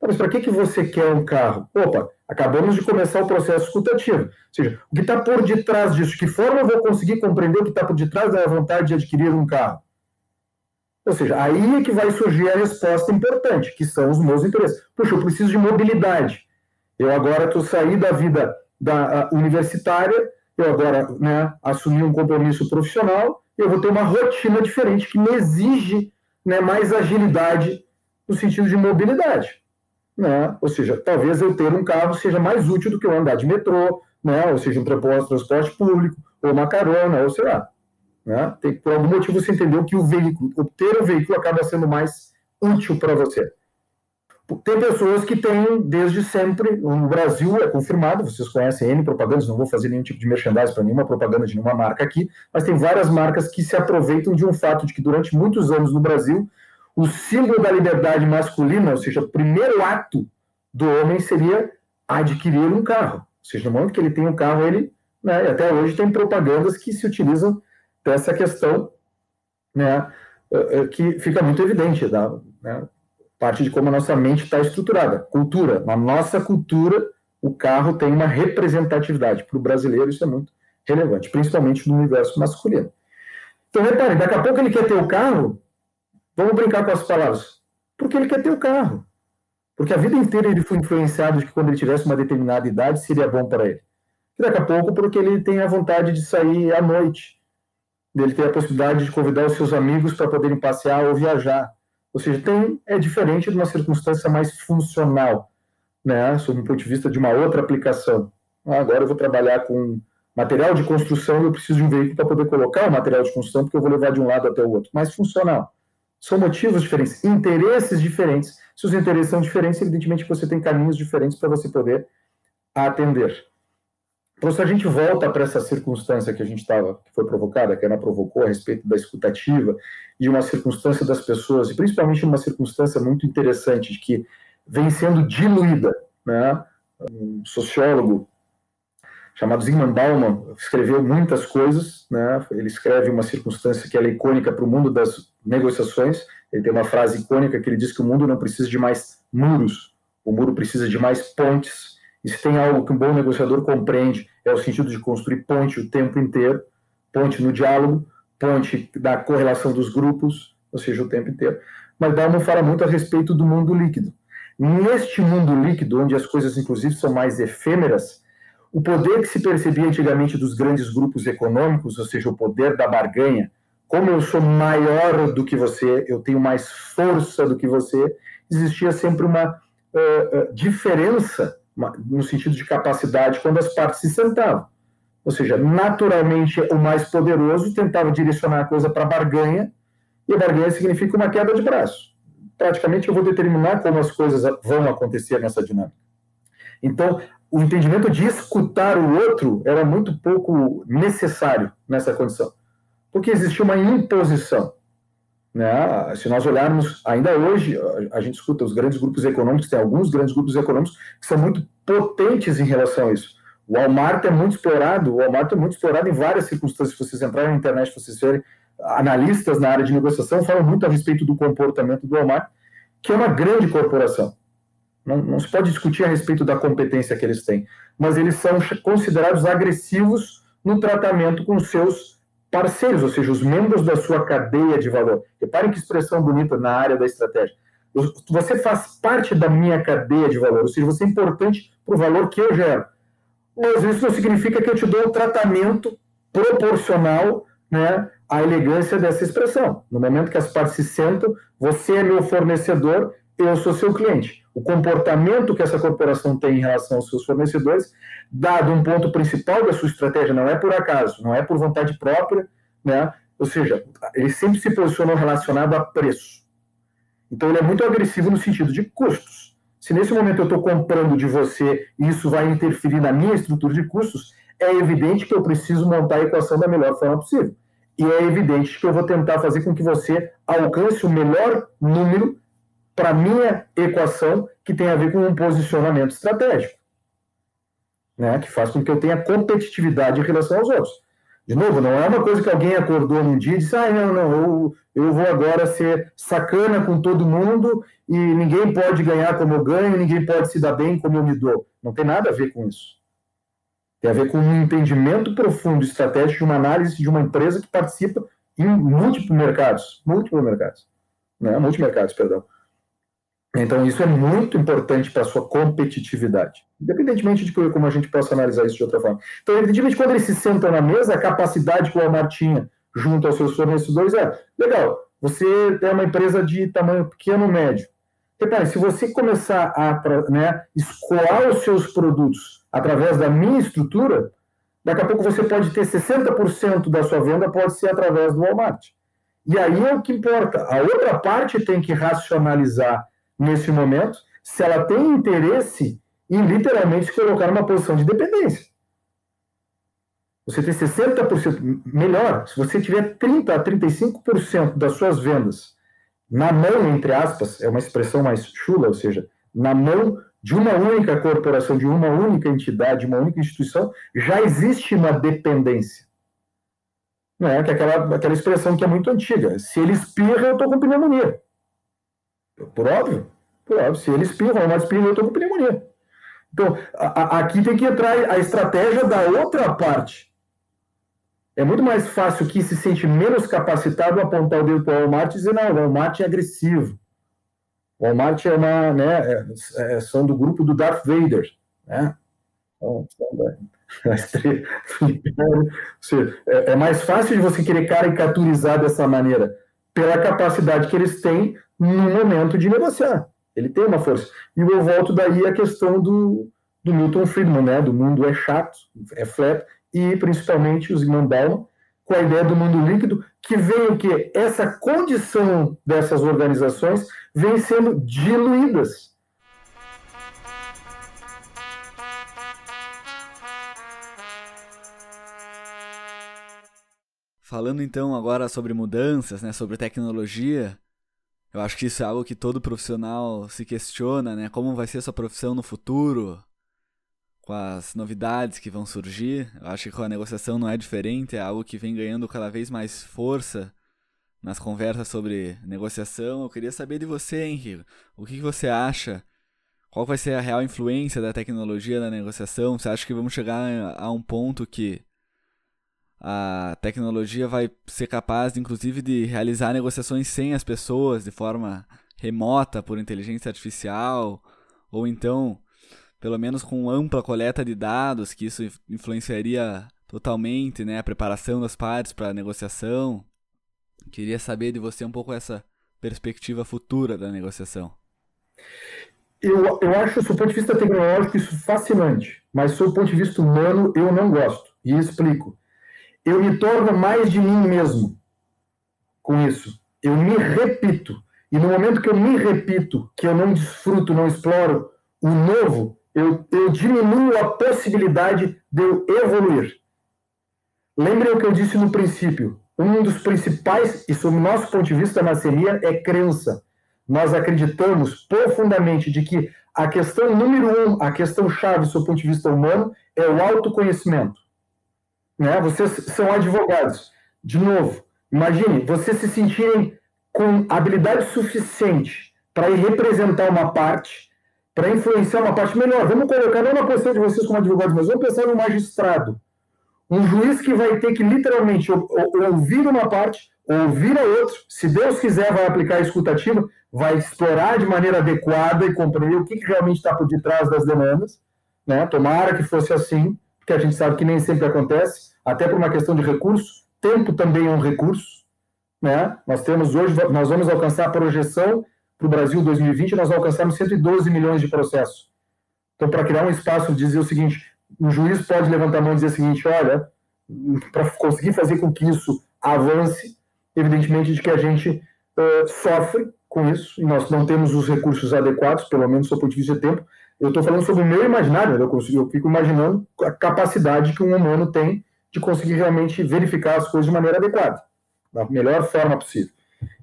Mas para que, que você quer um carro? Opa, acabamos de começar o processo escutativo. Ou seja, o que está por detrás disso? Que forma eu vou conseguir compreender o que está por detrás da vontade de adquirir um carro? Ou seja, aí é que vai surgir a resposta importante, que são os meus interesses. Puxa, eu preciso de mobilidade. Eu agora estou saindo da vida da universitária, eu agora né, assumi um compromisso profissional, eu vou ter uma rotina diferente que me exige né, mais agilidade no sentido de mobilidade. Né? Ou seja, talvez eu ter um carro seja mais útil do que eu andar de metrô, né? ou seja, um transporte público, ou uma carona, ou sei lá. Né? Tem, por algum motivo você entendeu que o veículo, ter o veículo acaba sendo mais útil para você. Tem pessoas que têm desde sempre, no Brasil é confirmado, vocês conhecem N propagandas, não vou fazer nenhum tipo de merchandising para nenhuma propaganda de nenhuma marca aqui, mas tem várias marcas que se aproveitam de um fato de que durante muitos anos no Brasil, o símbolo da liberdade masculina, ou seja, o primeiro ato do homem seria adquirir um carro. Ou seja, no momento que ele tem um carro, ele, né, até hoje tem propagandas que se utilizam dessa questão né, eh, eh, que fica muito evidente, da, né, parte de como a nossa mente está estruturada. Cultura. Na nossa cultura, o carro tem uma representatividade. Para o brasileiro, isso é muito relevante, principalmente no universo masculino. Então, repare, daqui a pouco ele quer ter o carro, Vamos brincar com as palavras. Porque ele quer ter o carro. Porque a vida inteira ele foi influenciado de que quando ele tivesse uma determinada idade seria bom para ele. E daqui a pouco, porque ele tem a vontade de sair à noite, ele tem a possibilidade de convidar os seus amigos para poderem passear ou viajar. Ou seja, tem, é diferente de uma circunstância mais funcional, né, sob o ponto de vista de uma outra aplicação. Ah, agora eu vou trabalhar com material de construção e eu preciso de um veículo para poder colocar o material de construção, porque eu vou levar de um lado até o outro. Mais funcional. São motivos diferentes, interesses diferentes. Se os interesses são diferentes, evidentemente você tem caminhos diferentes para você poder atender. Então, se a gente volta para essa circunstância que a gente estava, que foi provocada, que a Ana provocou a respeito da escutativa, e uma circunstância das pessoas, e principalmente uma circunstância muito interessante, de que vem sendo diluída. Né? Um sociólogo chamado Zygmunt Bauman escreveu muitas coisas. Né? Ele escreve uma circunstância que é icônica para o mundo das negociações. Ele tem uma frase icônica que ele diz que o mundo não precisa de mais muros, o muro precisa de mais pontes. E se tem algo que um bom negociador compreende, é o sentido de construir ponte o tempo inteiro, ponte no diálogo, ponte da correlação dos grupos, ou seja, o tempo inteiro. Mas Bauman fala muito a respeito do mundo líquido. Neste mundo líquido, onde as coisas inclusive são mais efêmeras, o poder que se percebia antigamente dos grandes grupos econômicos, ou seja, o poder da barganha, como eu sou maior do que você, eu tenho mais força do que você, existia sempre uma uh, uh, diferença no sentido de capacidade, quando as partes se sentavam. Ou seja, naturalmente o mais poderoso tentava direcionar a coisa para a barganha, e a barganha significa uma queda de braço. Praticamente eu vou determinar como as coisas vão acontecer nessa dinâmica. Então, o entendimento de escutar o outro era muito pouco necessário nessa condição, porque existia uma imposição. Né? Se nós olharmos, ainda hoje, a gente escuta os grandes grupos econômicos, tem alguns grandes grupos econômicos que são muito potentes em relação a isso. O Walmart é muito explorado, o Walmart é muito explorado em várias circunstâncias. Se vocês entrarem na internet, vocês verem, analistas na área de negociação falam muito a respeito do comportamento do Walmart, que é uma grande corporação. Não, não se pode discutir a respeito da competência que eles têm, mas eles são considerados agressivos no tratamento com seus parceiros, ou seja, os membros da sua cadeia de valor. Reparem que expressão bonita na área da estratégia. Você faz parte da minha cadeia de valor, ou seja, você é importante para o valor que eu gero. Mas isso não significa que eu te dou um tratamento proporcional né, à elegância dessa expressão. No momento que as partes se sentam, você é meu fornecedor, eu sou seu cliente. O comportamento que essa corporação tem em relação aos seus fornecedores dado um ponto principal da sua estratégia, não é por acaso, não é por vontade própria, né? Ou seja, ele sempre se posicionou relacionado a preço. Então ele é muito agressivo no sentido de custos. Se nesse momento eu estou comprando de você e isso vai interferir na minha estrutura de custos, é evidente que eu preciso montar a equação da melhor forma possível. E é evidente que eu vou tentar fazer com que você alcance o melhor número para minha equação que tem a ver com um posicionamento estratégico né, que faz com que eu tenha competitividade em relação aos outros. De novo, não é uma coisa que alguém acordou num dia e disse, ah, não, não, eu, eu vou agora ser sacana com todo mundo e ninguém pode ganhar como eu ganho, ninguém pode se dar bem como eu me dou. Não tem nada a ver com isso. Tem a ver com um entendimento profundo, estratégico de uma análise de uma empresa que participa em múltiplos mercados, múltiplos mercados, né, multimercados, perdão. Então, isso é muito importante para a sua competitividade, independentemente de como a gente possa analisar isso de outra forma. Então, evidentemente, quando eles se sentam na mesa, a capacidade que o Walmart tinha junto aos seus fornecedores é: legal, você é uma empresa de tamanho pequeno médio. Repare, se você começar a né, escoar os seus produtos através da minha estrutura, daqui a pouco você pode ter 60% da sua venda pode ser através do Walmart. E aí é o que importa. A outra parte tem que racionalizar nesse momento, se ela tem interesse em literalmente colocar numa posição de dependência. Você tem 60%, melhor, se você tiver 30% a 35% das suas vendas na mão, entre aspas, é uma expressão mais chula, ou seja, na mão de uma única corporação, de uma única entidade, uma única instituição, já existe uma dependência. Não é? Que é aquela, aquela expressão que é muito antiga. Se ele espirra, eu estou com pneumonia. Por óbvio. Óbvio. Se ele espirra, uma espirra, eu estou com pneumonia. Então, a, a, aqui tem que entrar a estratégia da outra parte. É muito mais fácil que se sente menos capacitado apontar o dedo para o Walmart e dizer, não, o Walmart é agressivo. O Walmart é uma, né, é, é, são do grupo do Darth Vader, né? Então, é, é mais fácil de você querer caricaturizar dessa maneira, pela capacidade que eles têm no momento de negociar. Ele tem uma força. E eu volto daí à questão do, do Milton Friedman, né? Do mundo é chato, é flat, e principalmente os irmãos Bauman, com a ideia do mundo líquido, que vem o que? Essa condição dessas organizações vem sendo diluídas. Falando então agora sobre mudanças, né, sobre tecnologia, eu acho que isso é algo que todo profissional se questiona, né? Como vai ser sua profissão no futuro? Com as novidades que vão surgir. Eu acho que com a negociação não é diferente, é algo que vem ganhando cada vez mais força nas conversas sobre negociação. Eu queria saber de você, Henrique. O que você acha? Qual vai ser a real influência da tecnologia na negociação? Você acha que vamos chegar a um ponto que a tecnologia vai ser capaz, inclusive, de realizar negociações sem as pessoas, de forma remota, por inteligência artificial, ou então, pelo menos com ampla coleta de dados, que isso influenciaria totalmente né, a preparação das partes para a negociação. Queria saber de você um pouco essa perspectiva futura da negociação. Eu, eu acho, do ponto de vista tecnológico, isso fascinante, mas, do ponto de vista humano, eu não gosto. E explico eu me torno mais de mim mesmo com isso. Eu me repito. E no momento que eu me repito, que eu não desfruto, não exploro o novo, eu, eu diminuo a possibilidade de eu evoluir. Lembrem o que eu disse no princípio. Um dos principais, e sob nosso ponto de vista na CELIA, é crença. Nós acreditamos profundamente de que a questão número um, a questão chave, do ponto de vista humano, é o autoconhecimento né? Vocês são advogados. De novo, imagine vocês se sentirem com habilidade suficiente para ir representar uma parte, para influenciar uma parte melhor. Vamos colocar não na posição de vocês como advogados, mas vamos pensar no magistrado. Um juiz que vai ter que literalmente ouvir uma parte, ouvir a outra, se Deus quiser, vai aplicar a escutativa, vai explorar de maneira adequada e compreender o que, que realmente está por detrás das demandas. Né? Tomara que fosse assim, porque a gente sabe que nem sempre acontece até por uma questão de recurso. Tempo também é um recurso. Né? Nós temos hoje, nós vamos alcançar a projeção para o Brasil 2020, nós alcançamos 112 milhões de processos. Então, para criar um espaço, dizer o seguinte: o juiz pode levantar a mão e dizer o seguinte: olha, para conseguir fazer com que isso avance, evidentemente de que a gente uh, sofre com isso, e nós não temos os recursos adequados, pelo menos do ponto de vista de tempo. Eu estou falando sobre o meu imaginário, eu, consigo, eu fico imaginando a capacidade que um humano tem de conseguir realmente verificar as coisas de maneira adequada, da melhor forma possível.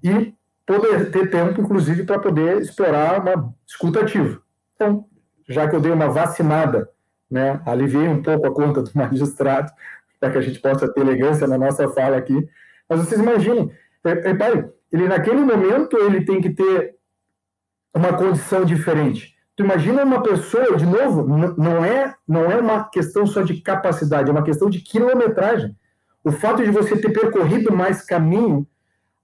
E poder ter tempo, inclusive, para poder explorar uma escuta ativa. Então, já que eu dei uma vacinada, né, aliviei um pouco a conta do magistrado, para que a gente possa ter elegância na nossa fala aqui. Mas vocês imaginem, repare, ele naquele momento ele tem que ter uma condição diferente. Tu imagina uma pessoa, de novo, não é, não é uma questão só de capacidade, é uma questão de quilometragem. O fato de você ter percorrido mais caminho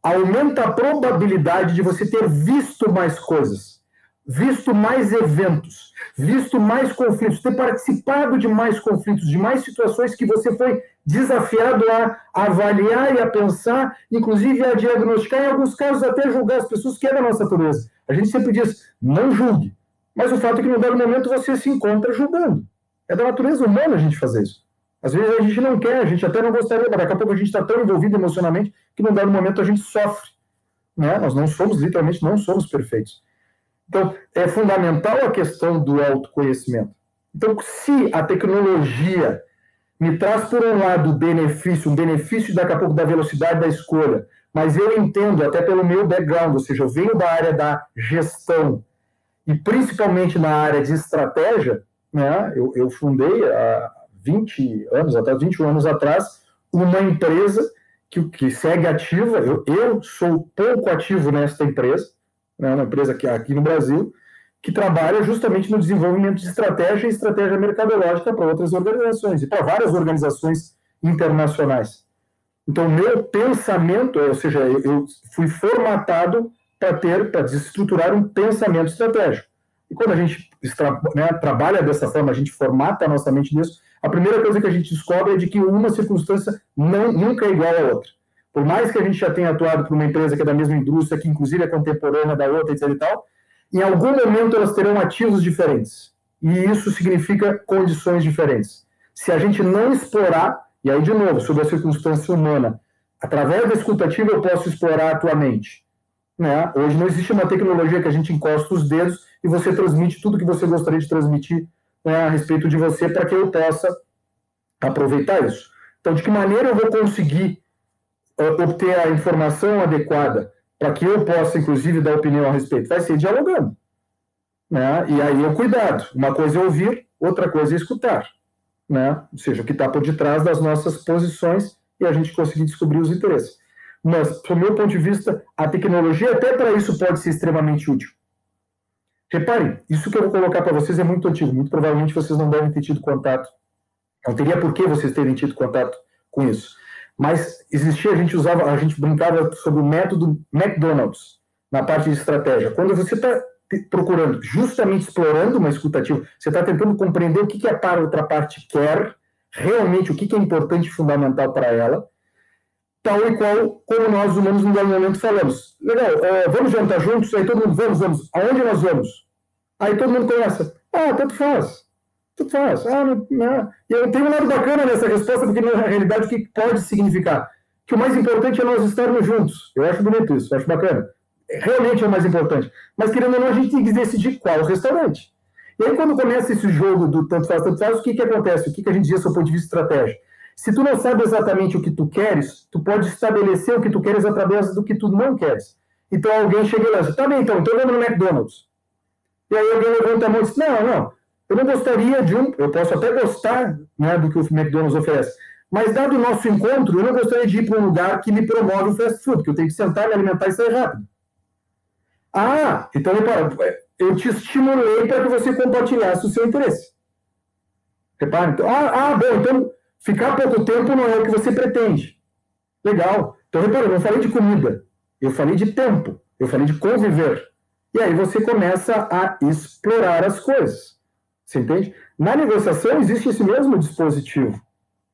aumenta a probabilidade de você ter visto mais coisas, visto mais eventos, visto mais conflitos, ter participado de mais conflitos, de mais situações que você foi desafiado a avaliar e a pensar, inclusive a diagnosticar, em alguns casos até julgar as pessoas, que é da nossa natureza. A gente sempre diz, não julgue, mas o fato é que no dado momento você se encontra julgando. É da natureza humana a gente fazer isso. Às vezes a gente não quer, a gente até não gostaria, mas daqui a pouco a gente está tão envolvido emocionalmente que no dado momento a gente sofre. Né? Nós não somos, literalmente, não somos perfeitos. Então, é fundamental a questão do autoconhecimento. Então, se a tecnologia me traz, por um lado, benefício, um benefício daqui a pouco da velocidade da escolha, mas eu entendo, até pelo meu background, ou seja, eu venho da área da gestão, e principalmente na área de estratégia, né, eu, eu fundei há 20 anos, até 21 anos atrás, uma empresa que, que segue ativa. Eu, eu sou pouco ativo nesta empresa, né, uma empresa que aqui no Brasil, que trabalha justamente no desenvolvimento de estratégia e estratégia mercadológica para outras organizações e para várias organizações internacionais. Então, meu pensamento, ou seja, eu fui formatado para ter, para desestruturar um pensamento estratégico. E quando a gente né, trabalha dessa forma, a gente formata a nossa mente nisso, a primeira coisa que a gente descobre é de que uma circunstância não, nunca é igual à outra. Por mais que a gente já tenha atuado para uma empresa que é da mesma indústria, que inclusive é contemporânea da outra, etc e tal, em algum momento elas terão ativos diferentes. E isso significa condições diferentes. Se a gente não explorar, e aí de novo, sobre a circunstância humana, através da escutativa eu posso explorar a tua mente. Né? Hoje não existe uma tecnologia que a gente encosta os dedos e você transmite tudo que você gostaria de transmitir né, a respeito de você para que eu possa aproveitar isso. Então, de que maneira eu vou conseguir uh, obter a informação adequada para que eu possa, inclusive, dar opinião a respeito? Vai ser dialogando. Né? E aí é o cuidado. Uma coisa é ouvir, outra coisa é escutar. Né? Ou seja, o que está por detrás das nossas posições e a gente conseguir descobrir os interesses. Mas, do meu ponto de vista, a tecnologia até para isso pode ser extremamente útil. Reparem, isso que eu vou colocar para vocês é muito antigo. Muito provavelmente vocês não devem ter tido contato. Não teria por que vocês terem tido contato com isso. Mas existia, a gente usava, a gente brincava sobre o método McDonald's na parte de estratégia. Quando você está procurando, justamente explorando uma escutativa, você está tentando compreender o que, que a outra parte quer, realmente o que, que é importante e fundamental para ela, tal e qual como nós humanos no momento falamos. Legal, é, vamos jantar juntos? Aí todo mundo, vamos, vamos. Aonde nós vamos? Aí todo mundo começa, ah, tanto faz. Tanto faz. Ah, não, não. E eu tenho um lado bacana nessa resposta, porque na realidade o que pode significar? Que o mais importante é nós estarmos juntos. Eu acho bonito isso, eu acho bacana. Realmente é o mais importante. Mas querendo ou não, a gente tem que decidir qual restaurante. E aí, quando começa esse jogo do tanto faz, tanto faz, o que, que acontece? O que, que a gente diz do ponto de vista estratégico? Se tu não sabe exatamente o que tu queres, tu pode estabelecer o que tu queres através do que tu não queres. Então alguém chega e lança, tá bem, então, então vamos no McDonald's. E aí alguém levanta a mão e diz, não, não, eu não gostaria de um, eu posso até gostar né, do que o McDonald's oferece, mas dado o nosso encontro, eu não gostaria de ir para um lugar que me promove o fast food, que eu tenho que sentar, me alimentar e sair rápido. Ah, então eu te estimulei para que você compartilhasse o seu interesse. Repare, então, ah, ah, bom, então Ficar pouco tempo não é o que você pretende. Legal. Então, repara, eu não falei de comida. Eu falei de tempo. Eu falei de conviver. E aí você começa a explorar as coisas. Você entende? Na negociação existe esse mesmo dispositivo.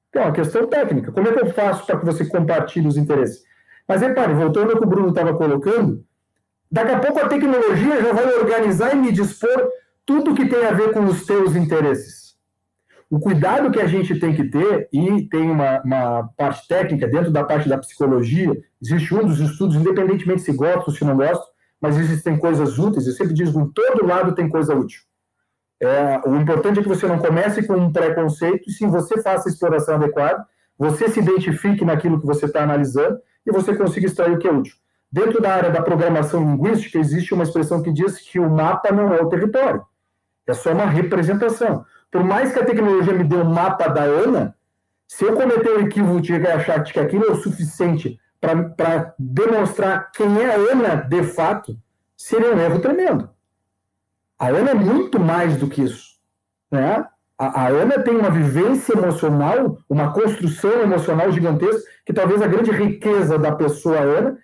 Então, é uma questão técnica. Como é que eu faço para que você compartilhe os interesses? Mas repare, voltando ao que o Bruno estava colocando, daqui a pouco a tecnologia já vai organizar e me dispor tudo que tem a ver com os teus interesses o cuidado que a gente tem que ter, e tem uma, uma, parte técnica dentro da parte da psicologia, existe um dos estudos, independentemente se gosta ou se não gosta, mas existem coisas úteis, eu sempre digo, em todo lado tem coisa útil. É, o importante é que você não comece com um preconceito, e sim você faça a exploração adequada, você se identifique naquilo que você está analisando, e você consiga extrair o que é útil. Dentro da área da programação linguística, existe uma expressão que diz que o mapa não é o território, é só uma representação por mais que a tecnologia me dê um mapa da Ana, se eu cometer o equívoco de achar que aquilo é o suficiente para demonstrar quem é a Ana de fato, seria um erro tremendo. A Ana é muito mais do que isso. Né? A, a Ana tem uma vivência emocional, uma construção emocional gigantesca, que talvez a grande riqueza da pessoa Ana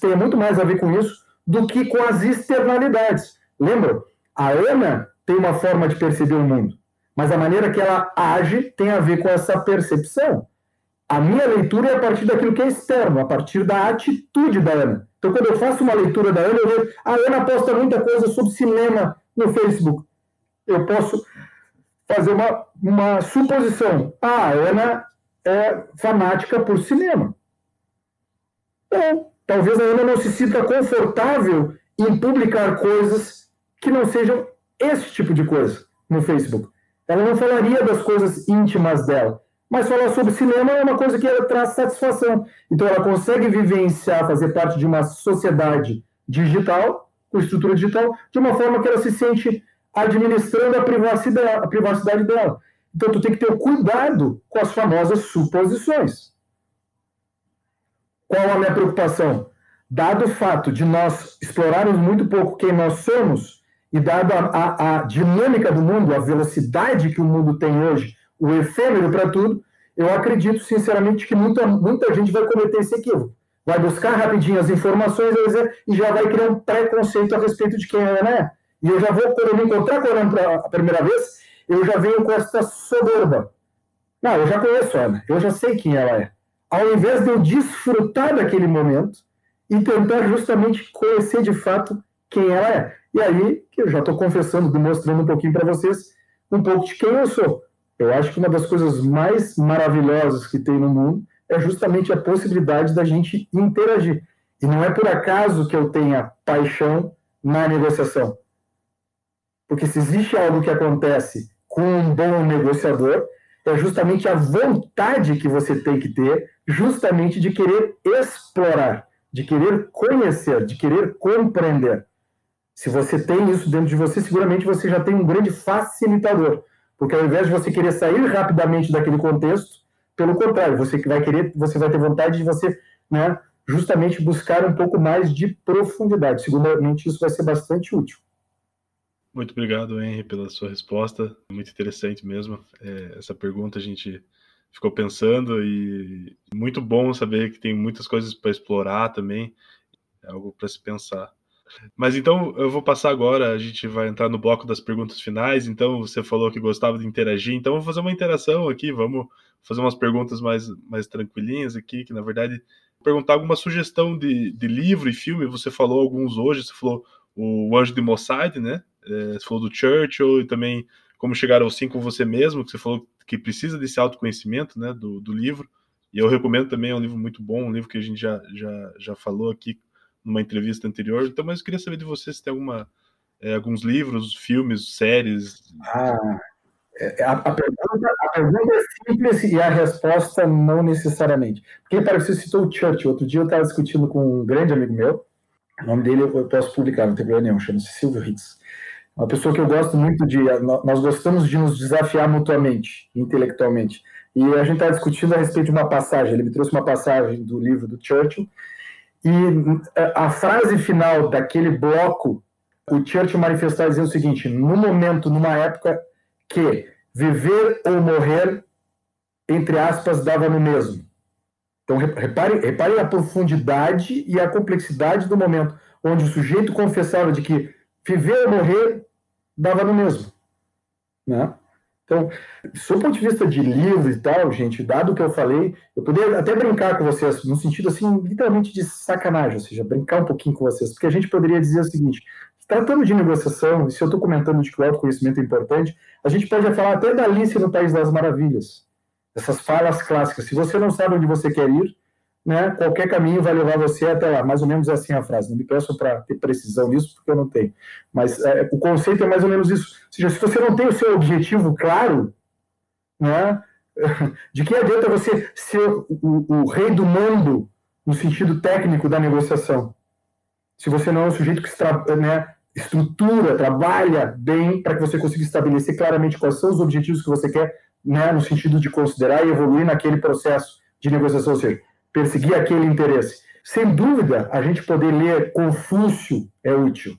tenha muito mais a ver com isso do que com as externalidades. Lembra? A Ana tem uma forma de perceber o mundo mas a maneira que ela age tem a ver com essa percepção. A minha leitura é a partir daquilo que é externo, a partir da atitude da Ana. Então, quando eu faço uma leitura da Ana, eu vejo, a Ana posta muita coisa sobre cinema no Facebook. Eu posso fazer uma, uma suposição. Ah, a Ana é fanática por cinema. Bom, talvez a Ana não se sinta confortável em publicar coisas que não sejam esse tipo de coisa no Facebook. Ela não falaria das coisas íntimas dela, mas falar sobre cinema é uma coisa que ela traz satisfação. Então ela consegue vivenciar, fazer parte de uma sociedade digital, com estrutura digital, de uma forma que ela se sente administrando a privacidade, a privacidade dela. Então tu tem que ter cuidado com as famosas suposições. Qual a minha preocupação? Dado o fato de nós explorarmos muito pouco quem nós somos, e dada a, a, dinâmica do mundo, a velocidade que o mundo tem hoje, o efêmero para tudo, eu acredito sinceramente que muita, muita gente vai cometer esse equívoco. Vai buscar rapidinho as informações e já vai criar um preconceito a respeito de quem ela é. E eu já vou, quando eu me encontrar com a primeira vez, eu já venho com essa soberba. Não, eu já conheço ela, eu já sei quem ela é. Ao invés de eu desfrutar daquele momento e tentar justamente conhecer de fato quem ela é. E aí, que eu já estou confessando, demonstrando um pouquinho para vocês um pouco de quem eu sou. Eu acho que uma das coisas mais maravilhosas que tem no mundo é justamente a possibilidade da gente interagir. E não é por acaso que eu tenha paixão na negociação. Porque se existe algo que acontece com um bom negociador, é justamente a vontade que você tem que ter, justamente de querer explorar, de querer conhecer, de querer compreender. Se você tem isso dentro de você, seguramente você já tem um grande facilitador. Porque ao invés de você querer sair rapidamente daquele contexto, pelo contrário, você vai querer, você vai ter vontade de você, né, justamente buscar um pouco mais de profundidade. Seguramente isso vai ser bastante útil. Muito obrigado, Henry, pela sua resposta. Muito interessante mesmo. É, essa pergunta a gente ficou pensando e muito bom saber que tem muitas coisas para explorar também. É algo para se pensar. Mas então eu vou passar agora, a gente vai entrar no bloco das perguntas finais. Então você falou que gostava de interagir, então vou fazer uma interação aqui, vamos fazer umas perguntas mais, mais tranquilinhas aqui, que na verdade perguntar alguma sugestão de, de livro e filme. Você falou alguns hoje, você falou o Anjo de Mossad, né? É, você falou do Churchill e também Como Chegar ao Sim com Você Mesmo, que você falou que precisa desse autoconhecimento, né? Do, do livro. E eu recomendo também, é um livro muito bom, um livro que a gente já, já, já falou aqui numa entrevista anterior. Então, mas eu queria saber de você se tem alguma, é, alguns livros, filmes, séries. Ah, é, a, a, pergunta, a, pergunta, é simples e a resposta não necessariamente. Para você citou o Churchill. Outro dia eu estava discutindo com um grande amigo meu. O nome dele eu posso publicar, não tem problema nenhum. Chama-se Silvio Hicks. Uma pessoa que eu gosto muito de. Nós gostamos de nos desafiar mutuamente, intelectualmente. E a gente está discutindo a respeito de uma passagem. Ele me trouxe uma passagem do livro do Churchill e a frase final daquele bloco, o Churchill manifestar dizendo o seguinte: no momento, numa época que viver ou morrer, entre aspas, dava no mesmo. Então, repare, repare a profundidade e a complexidade do momento, onde o sujeito confessava de que viver ou morrer dava no mesmo. Né? Então, do ponto de vista de livro e tal, gente, dado o que eu falei, eu poderia até brincar com vocês, no sentido assim, literalmente de sacanagem, ou seja, brincar um pouquinho com vocês, porque a gente poderia dizer o seguinte: tratando de negociação, e se eu estou comentando de que o autoconhecimento é importante, a gente pode falar até da Alice no País das Maravilhas, essas falas clássicas. Se você não sabe onde você quer ir, né, qualquer caminho vai levar você até lá. Mais ou menos assim a frase. Não me peço para ter precisão nisso, porque eu não tenho. Mas é, o conceito é mais ou menos isso. Ou seja, se você não tem o seu objetivo claro, né, de que adianta você ser o, o, o rei do mundo no sentido técnico da negociação? Se você não é um sujeito que né, estrutura, trabalha bem para que você consiga estabelecer claramente quais são os objetivos que você quer, né, no sentido de considerar e evoluir naquele processo de negociação, ou seja, perseguir aquele interesse. Sem dúvida, a gente poder ler Confúcio é útil.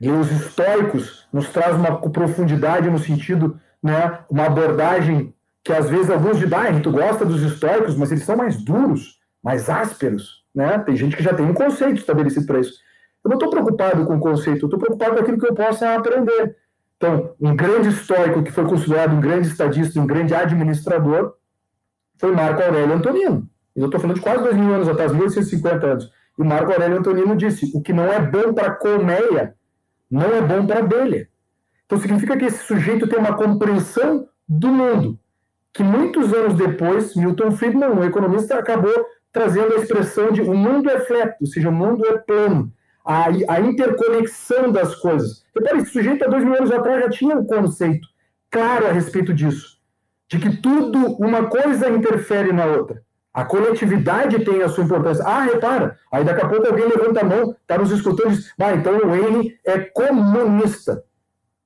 Ler os estoicos nos traz uma profundidade no sentido, né, uma abordagem que às vezes alguns de bairro, tu gosta dos estoicos, mas eles são mais duros, mais ásperos, né? Tem gente que já tem um conceito estabelecido para isso. Eu não estou preocupado com o conceito, eu estou preocupado com aquilo que eu possa aprender. Então, um grande estoico que foi considerado um grande estadista, um grande administrador, foi Marco Aurélio Antonino. Eu estou falando de quase dois mil anos atrás, 1850 anos. E Marco Aurélio Antonino disse: o que não é bom para a colmeia não é bom para a abelha. Então significa que esse sujeito tem uma compreensão do mundo, que muitos anos depois, Milton Friedman, um economista, acabou trazendo a expressão de o mundo é flat, ou seja, o mundo é plano, a, a interconexão das coisas. Repare, esse sujeito há dois mil anos atrás já tinha um conceito claro a respeito disso, de que tudo, uma coisa interfere na outra. A coletividade tem a sua importância. Ah, repara, aí daqui a pouco alguém levanta a mão, está nos escutando e diz, ah, então o Henry é comunista,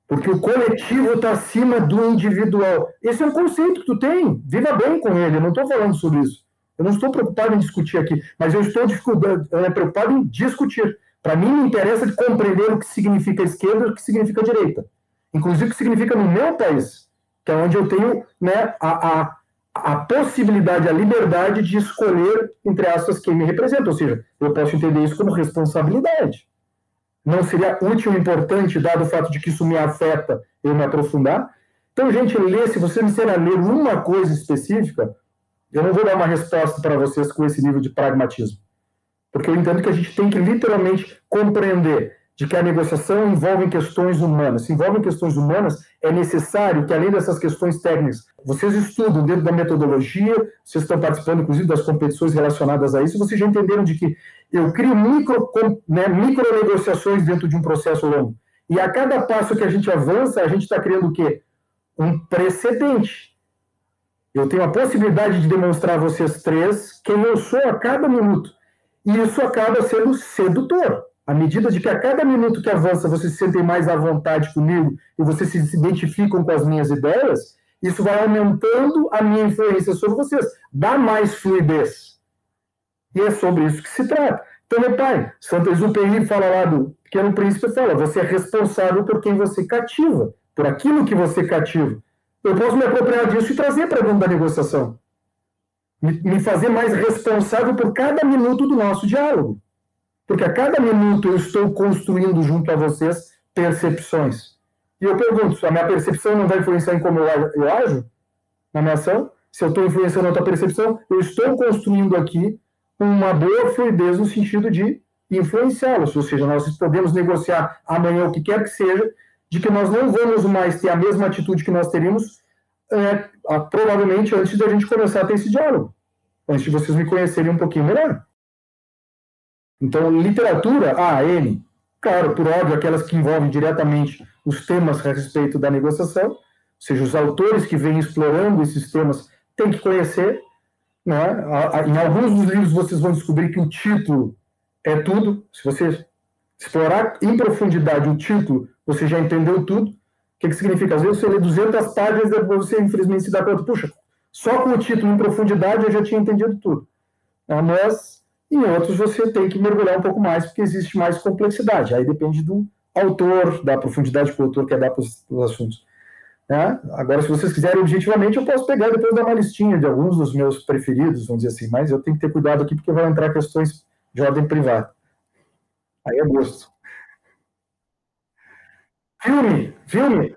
porque o coletivo está acima do individual. Esse é um conceito que tu tem, viva bem com ele, eu não estou falando sobre isso. Eu não estou preocupado em discutir aqui, mas eu estou é, preocupado em discutir. Para mim, me interessa de compreender o que significa esquerda e o que significa direita. Inclusive, o que significa no meu país, que é onde eu tenho né, a, a a possibilidade, a liberdade de escolher, entre aspas, quem me representa. Ou seja, eu posso entender isso como responsabilidade. Não seria útil e importante, dado o fato de que isso me afeta, eu me aprofundar? Então, gente, ler, se você me a ler uma coisa específica, eu não vou dar uma resposta para vocês com esse nível de pragmatismo. Porque eu entendo que a gente tem que literalmente compreender de que a negociação envolve questões humanas. Se envolve questões humanas, é necessário que, além dessas questões técnicas, vocês estudam dentro da metodologia, vocês estão participando, inclusive, das competições relacionadas a isso, vocês já entenderam de que eu crio micro, né, micro negociações dentro de um processo longo. E a cada passo que a gente avança, a gente está criando o quê? Um precedente. Eu tenho a possibilidade de demonstrar a vocês três quem eu sou a cada minuto. E isso acaba sendo sedutor. À medida de que a cada minuto que avança vocês se sentem mais à vontade comigo e vocês se identificam com as minhas ideias, isso vai aumentando a minha influência sobre vocês, dá mais fluidez. E é sobre isso que se trata. Então, meu pai, Santo Exupéry fala lá do Pequeno Príncipe, fala, você é responsável por quem você cativa, por aquilo que você cativa. Eu posso me apropriar disso e trazer para dentro da negociação. Me fazer mais responsável por cada minuto do nosso diálogo. Porque a cada minuto eu estou construindo junto a vocês percepções. E eu pergunto, a minha percepção não vai influenciar em como eu, ajo na minha ação? Se eu estou influenciando a tua percepção, eu estou construindo aqui uma boa fluidez no sentido de influenciá-los. Ou seja, nós podemos negociar amanhã o que quer que seja, de que nós não vamos mais ter a mesma atitude que nós teríamos é, provavelmente antes de a gente começar a ter esse diálogo. Antes de vocês me conhecerem um pouquinho melhor. Então, literatura, A, N, claro, por óbvio, aquelas que envolvem diretamente os temas a respeito da negociação, ou seja, os autores que vêm explorando esses temas têm que conhecer. Né? Em alguns dos livros vocês vão descobrir que o título é tudo. Se você explorar em profundidade o título, você já entendeu tudo. O que, que significa? Às vezes você lê 200 páginas e depois você, infelizmente, se dá conta, puxa, só com o título em profundidade eu já tinha entendido tudo. Mas em outros você tem que mergulhar um pouco mais, porque existe mais complexidade. Aí depende do autor, da profundidade que o autor quer dar para os assuntos. Né? Agora, se vocês quiserem objetivamente, eu posso pegar depois dar uma listinha de alguns dos meus preferidos, vamos dizer assim, mas eu tenho que ter cuidado aqui, porque vai entrar questões de ordem privada. Aí é gosto. Filme, filme.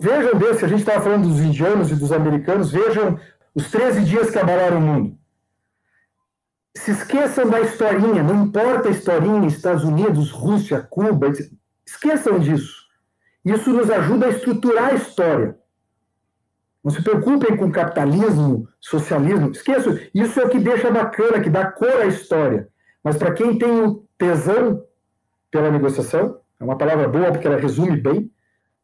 Vejam desse, a gente estava falando dos indianos e dos americanos, vejam os 13 dias que abalaram o mundo se esqueçam da historinha, não importa a historinha, Estados Unidos, Rússia, Cuba, esqueçam disso. Isso nos ajuda a estruturar a história. Não se preocupem com capitalismo, socialismo, esqueçam. Isso é o que deixa bacana, que dá cor à história. Mas para quem tem o tesão pela negociação, é uma palavra boa porque ela resume bem,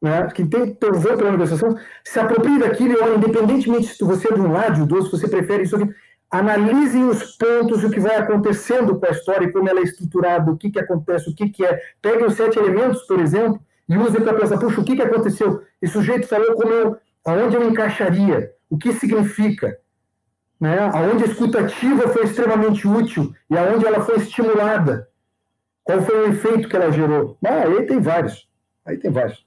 né? quem tem tesão pela negociação, se apropria daquilo e olha, independentemente se você é de um lado ou do outro, se você prefere isso aqui, analisem os pontos, o que vai acontecendo com a história, como ela é estruturada, o que, que acontece, o que, que é. Peguem os sete elementos, por exemplo, e usem para pensar, puxa, o que, que aconteceu? Esse sujeito falou como eu, aonde eu encaixaria, o que significa, né? aonde a escutativa foi extremamente útil e aonde ela foi estimulada. Qual foi o efeito que ela gerou? Ah, aí tem vários. Aí tem vários.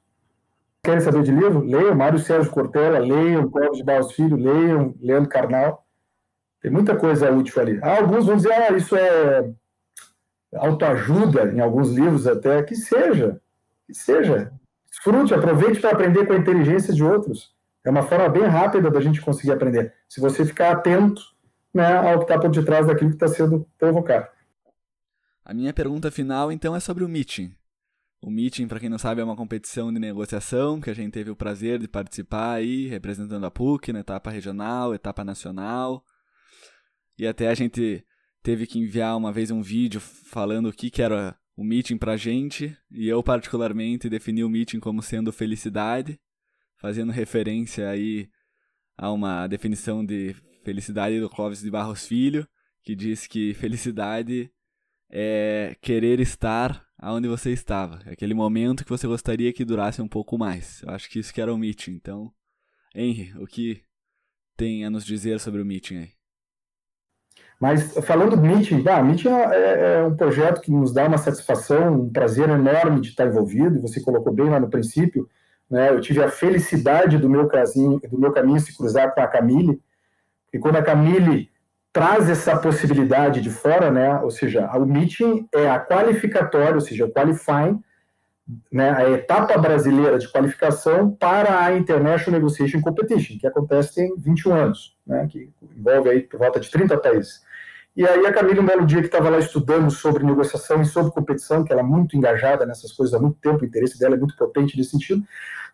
Querem saber de livro? Leiam Mário Sérgio Cortella, leiam Clóvis de Barros Filho, leiam Leandro Carnal. Tem muita coisa útil ali. Alguns vão dizer, ah, isso é autoajuda, em alguns livros até, que seja, que seja. Desfrute, aproveite para aprender com a inteligência de outros. É uma forma bem rápida da gente conseguir aprender. Se você ficar atento né, ao que está por detrás daquilo que está sendo provocado. A minha pergunta final, então, é sobre o meeting. O meeting, para quem não sabe, é uma competição de negociação que a gente teve o prazer de participar aí, representando a PUC na etapa regional, etapa nacional. E até a gente teve que enviar uma vez um vídeo falando o que, que era o meeting pra gente. E eu, particularmente, defini o meeting como sendo felicidade, fazendo referência aí a uma definição de felicidade do Clóvis de Barros Filho, que diz que felicidade é querer estar aonde você estava. É aquele momento que você gostaria que durasse um pouco mais. Eu acho que isso que era o meeting. Então, Henry, o que tem a nos dizer sobre o meeting aí? Mas falando do Meeting, ah, Meeting é, é, um projeto que nos dá uma satisfação, um prazer enorme de estar envolvido, você colocou bem lá no princípio, né, eu tive a felicidade do meu, casinho, do meu caminho se cruzar com a Camille, E quando a Camille traz essa possibilidade de fora, né? Ou seja, o meeting é a qualificatória, ou seja, o qualifying, né? A etapa brasileira de qualificação para a International Negotiation Competition, que acontece tem 21 anos, né? Que envolve aí por volta de 30 países. E aí a Camila, um belo dia que estava lá estudando sobre negociação e sobre competição, que ela é muito engajada nessas coisas há muito tempo, o interesse dela é muito potente nesse sentido,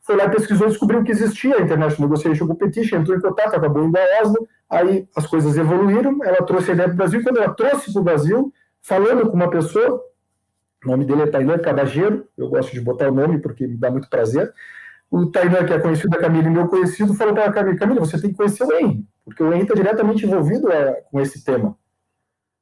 foi lá, pesquisou, descobriu que existia a International Negotiation Competition, entrou em contato, acabou indo a Oslo, aí as coisas evoluíram, ela trouxe a ideia para o Brasil, quando ela trouxe para o Brasil, falando com uma pessoa, o nome dele é Tainan Cabageiro, eu gosto de botar o nome porque me dá muito prazer, o Tainan, que é conhecido da Camila e meu conhecido, falou para a Camila, Camila, você tem que conhecer o Henry, porque o Henry está diretamente envolvido é, com esse tema.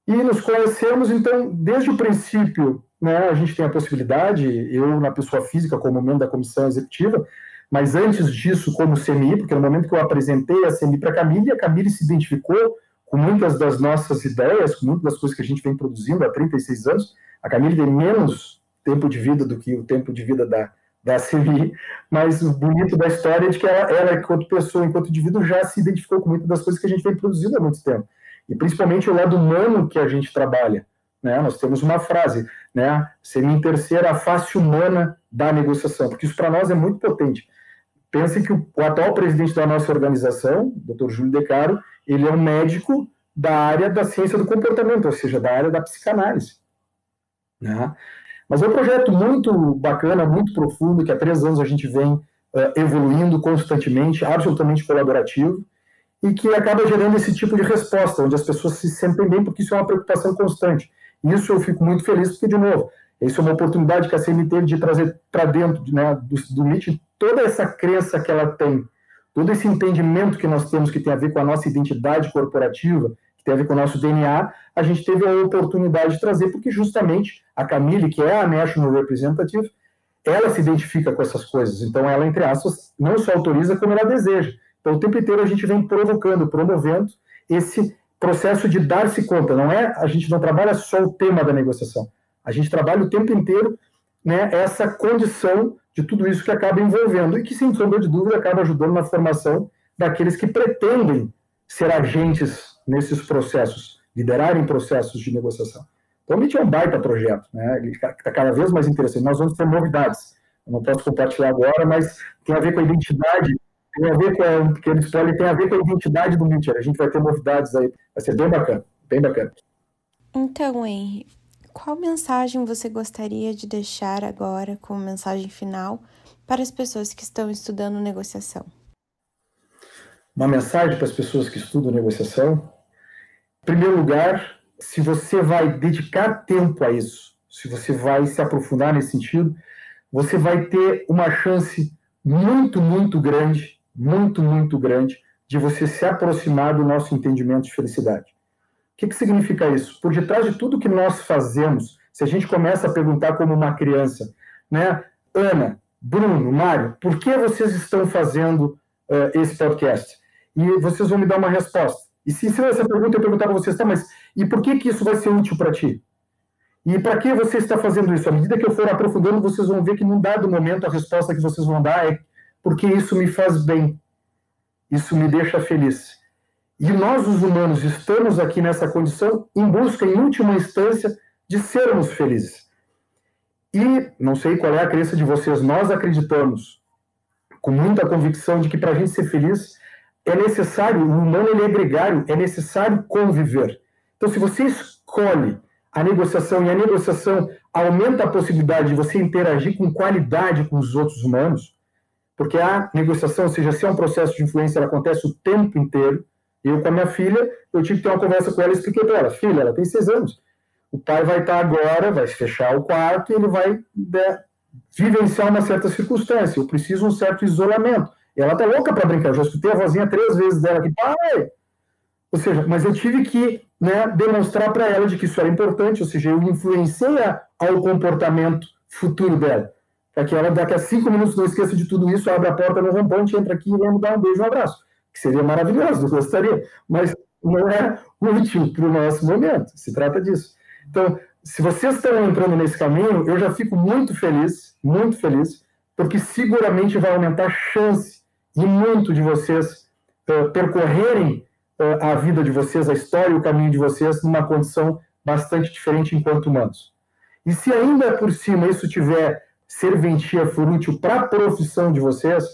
E nos conhecemos, então, desde o princípio, né, a gente tem a possibilidade, eu na pessoa física como membro da comissão executiva, mas antes disso como CMI, porque no momento que eu apresentei a CMI para a Camille, a Camille se identificou com muitas das nossas ideias, com muitas das coisas que a gente vem produzindo há 36 anos. A Camille tem menos tempo de vida do que o tempo de vida da, da CMI, mas o bonito da história é de que ela, ela, enquanto pessoa, enquanto indivíduo, já se identificou com muitas das coisas que a gente vem produzindo há muito tempo e principalmente o lado humano que a gente trabalha. Né? Nós temos uma frase, né? Semin terceira, a face humana da negociação, porque isso para nós é muito potente. Pense que o, o, atual presidente da nossa organização, Dr. Júlio Decaro, ele é um médico da área da ciência do comportamento, ou seja, da área da psicanálise. Né? Mas é um projeto muito bacana, muito profundo, que há três anos a gente vem uh, evoluindo constantemente, absolutamente colaborativo e que acaba gerando esse tipo de resposta, onde as pessoas se sentem bem, porque isso é uma preocupação constante. Isso eu fico muito feliz, porque, de novo, isso é uma oportunidade que a CM teve de trazer para dentro né, do, do MIT toda essa crença que ela tem, todo esse entendimento que nós temos que tem a ver com a nossa identidade corporativa, que tem a ver com o nosso DNA, a gente teve a oportunidade de trazer, porque justamente a Camille, que é a National Representative, ela se identifica com essas coisas. Então, ela, entre aspas, não só autoriza, como ela deseja. Então, o tempo inteiro a gente vem provocando, promovendo esse processo de dar-se conta. Não é, a gente não trabalha só o tema da negociação. A gente trabalha o tempo inteiro né, essa condição de tudo isso que acaba envolvendo e que, sem sombra de dúvida, acaba ajudando na formação daqueles que pretendem ser agentes nesses processos, liderarem processos de negociação. Então, o MIT é um baita projeto, né? ele está cada vez mais interessante. Nós vamos ter novidades. Eu não posso compartilhar agora, mas tem a ver com a identidade tem a ver com a, que eles podem tem a ver com a identidade do Mitchell. A gente vai ter novidades aí. Vai ser bem bacana, bem bacana. Então, Henry, qual mensagem você gostaria de deixar agora como mensagem final para as pessoas que estão estudando negociação? Uma mensagem para as pessoas que estudam negociação. Em primeiro lugar, se você vai dedicar tempo a isso, se você vai se aprofundar nesse sentido, você vai ter uma chance muito, muito grande muito, muito grande de você se aproximar do nosso entendimento de felicidade. O que, que significa isso? Por detrás de tudo que nós fazemos, se a gente começa a perguntar como uma criança, né, Ana, Bruno, Mário, por que vocês estão fazendo uh, esse podcast? E vocês vão me dar uma resposta. E se, se essa pergunta eu perguntar para vocês, tá, mas e por que, que isso vai ser útil para ti? E para que você está fazendo isso? À medida que eu for aprofundando, vocês vão ver que num dado momento a resposta que vocês vão dar é porque isso me faz bem, isso me deixa feliz. E nós, os humanos, estamos aqui nessa condição em busca, em última instância, de sermos felizes. E não sei qual é a crença de vocês, nós acreditamos com muita convicção de que para a gente ser feliz é necessário, o humano ele é gregário, é necessário conviver. Então, se você escolhe a negociação e a negociação aumenta a possibilidade de você interagir com qualidade com os outros humanos, porque a negociação, ou seja, se é um processo de influência, ela acontece o tempo inteiro. Eu, com a minha filha, eu tive que ter uma conversa com ela e expliquei para ela: filha, ela tem seis anos. O pai vai estar agora, vai fechar o quarto e ele vai né, vivenciar uma certa circunstância. Eu preciso um certo isolamento. E ela tá louca para brincar. Eu já escutei a vozinha três vezes dela aqui, pai! Ou seja, mas eu tive que né, demonstrar para ela de que isso era importante, ou seja, eu influenciei ao comportamento futuro dela ela daqui a cinco minutos não esqueça de tudo isso, abre a porta no rompante, entra aqui e vamos dar um beijo, um abraço. Que seria maravilhoso, eu gostaria, mas não é útil para o nosso momento, se trata disso. Então, se vocês estão entrando nesse caminho, eu já fico muito feliz, muito feliz, porque seguramente vai aumentar a chance e muito de vocês uh, percorrerem a vida de vocês, a história e o caminho de vocês numa condição bastante diferente enquanto humanos. E se ainda por cima isso tiver serventia, for útil para a profissão de vocês,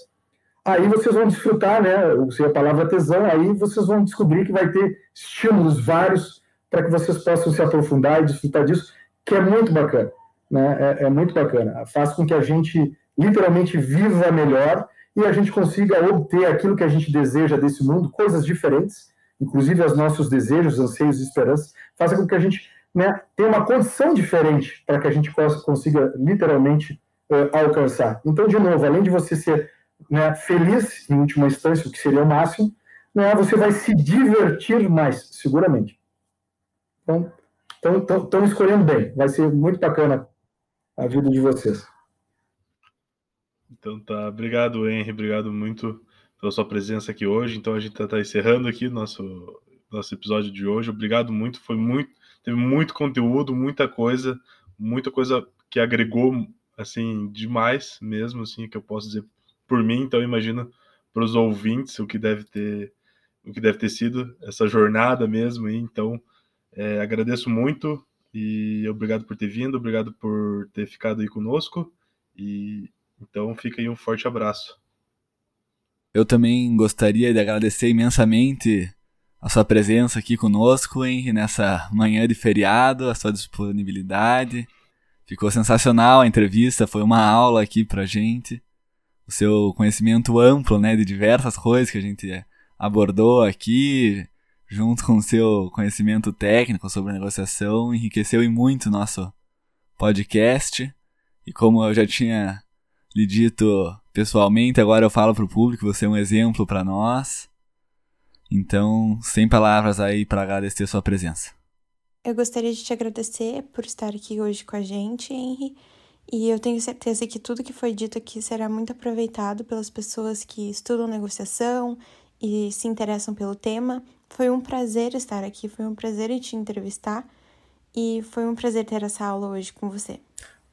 aí vocês vão desfrutar, né? Usei a palavra tesão, aí vocês vão descobrir que vai ter estímulos vários para que vocês possam se aprofundar e desfrutar disso, que é muito bacana, né? É, é muito bacana. Faz com que a gente literalmente viva melhor e a gente consiga obter aquilo que a gente deseja desse mundo, coisas diferentes, inclusive os nossos desejos, anseios e esperanças, fazem com que a gente né, tenha uma condição diferente para que a gente possa, consiga literalmente uh, alcançar. Então, de novo, além de você ser né, feliz, em última instância, o que seria o máximo, né, você vai se divertir mais, seguramente. Então, estão escolhendo bem. Vai ser muito bacana a vida de vocês. Então tá, obrigado Henry, obrigado muito pela sua presença aqui hoje. Então a gente tá, tá encerrando aqui nosso nosso episódio de hoje. Obrigado muito, foi muito, teve muito conteúdo, muita coisa, muita coisa que agregou assim demais mesmo, assim que eu posso dizer por mim. Então imagina para os ouvintes o que deve ter o que deve ter sido essa jornada mesmo. Então é, agradeço muito e obrigado por ter vindo, obrigado por ter ficado aí conosco e então fica aí um forte abraço. Eu também gostaria de agradecer imensamente a sua presença aqui conosco, Henry, nessa manhã de feriado, a sua disponibilidade. Ficou sensacional a entrevista, foi uma aula aqui pra gente. O seu conhecimento amplo, né, de diversas coisas que a gente abordou aqui, junto com o seu conhecimento técnico sobre negociação, enriqueceu em muito o nosso podcast. E como eu já tinha lhe dito pessoalmente, agora eu falo para o público, você é um exemplo para nós. Então, sem palavras aí para agradecer a sua presença. Eu gostaria de te agradecer por estar aqui hoje com a gente, Henry. E eu tenho certeza que tudo que foi dito aqui será muito aproveitado pelas pessoas que estudam negociação e se interessam pelo tema. Foi um prazer estar aqui, foi um prazer te entrevistar e foi um prazer ter essa aula hoje com você.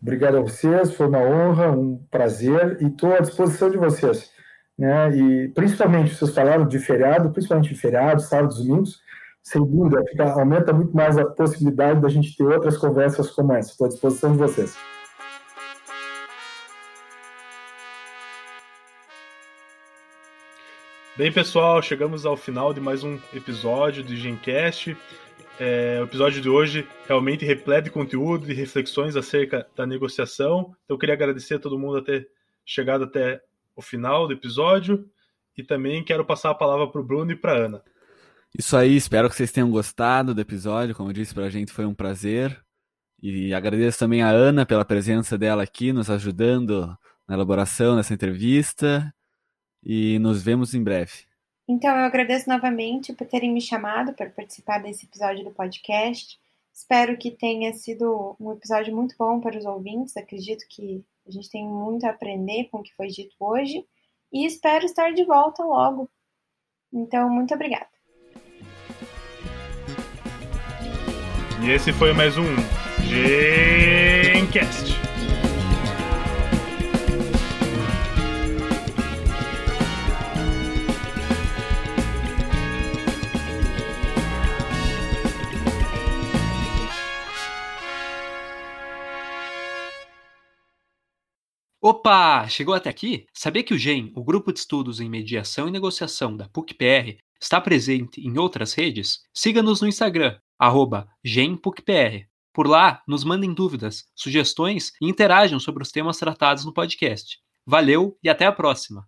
Obrigado a vocês, foi uma honra, um prazer e estou à disposição de vocês. Né? E principalmente, vocês falaram de feriado, principalmente de feriado, sábados, domingos, sem dúvida, fica, aumenta muito mais a possibilidade da gente ter outras conversas como essa. Estou à disposição de vocês. Bem, pessoal, chegamos ao final de mais um episódio do Gencast. É, o episódio de hoje realmente repleto de conteúdo e reflexões acerca da negociação. Então, eu queria agradecer a todo mundo ter chegado até o final do episódio. E também quero passar a palavra para o Bruno e para a Ana. Isso aí, espero que vocês tenham gostado do episódio. Como eu disse, para a gente foi um prazer. E agradeço também a Ana pela presença dela aqui, nos ajudando na elaboração dessa entrevista. E nos vemos em breve. Então, eu agradeço novamente por terem me chamado para participar desse episódio do podcast. Espero que tenha sido um episódio muito bom para os ouvintes. Acredito que a gente tem muito a aprender com o que foi dito hoje. E espero estar de volta logo. Então, muito obrigada. E esse foi mais um Gencast. Opa! Chegou até aqui? Sabia que o GEM, o Grupo de Estudos em Mediação e Negociação da PUC-PR, está presente em outras redes? Siga-nos no Instagram, GEMPUCPR. Por lá, nos mandem dúvidas, sugestões e interajam sobre os temas tratados no podcast. Valeu e até a próxima!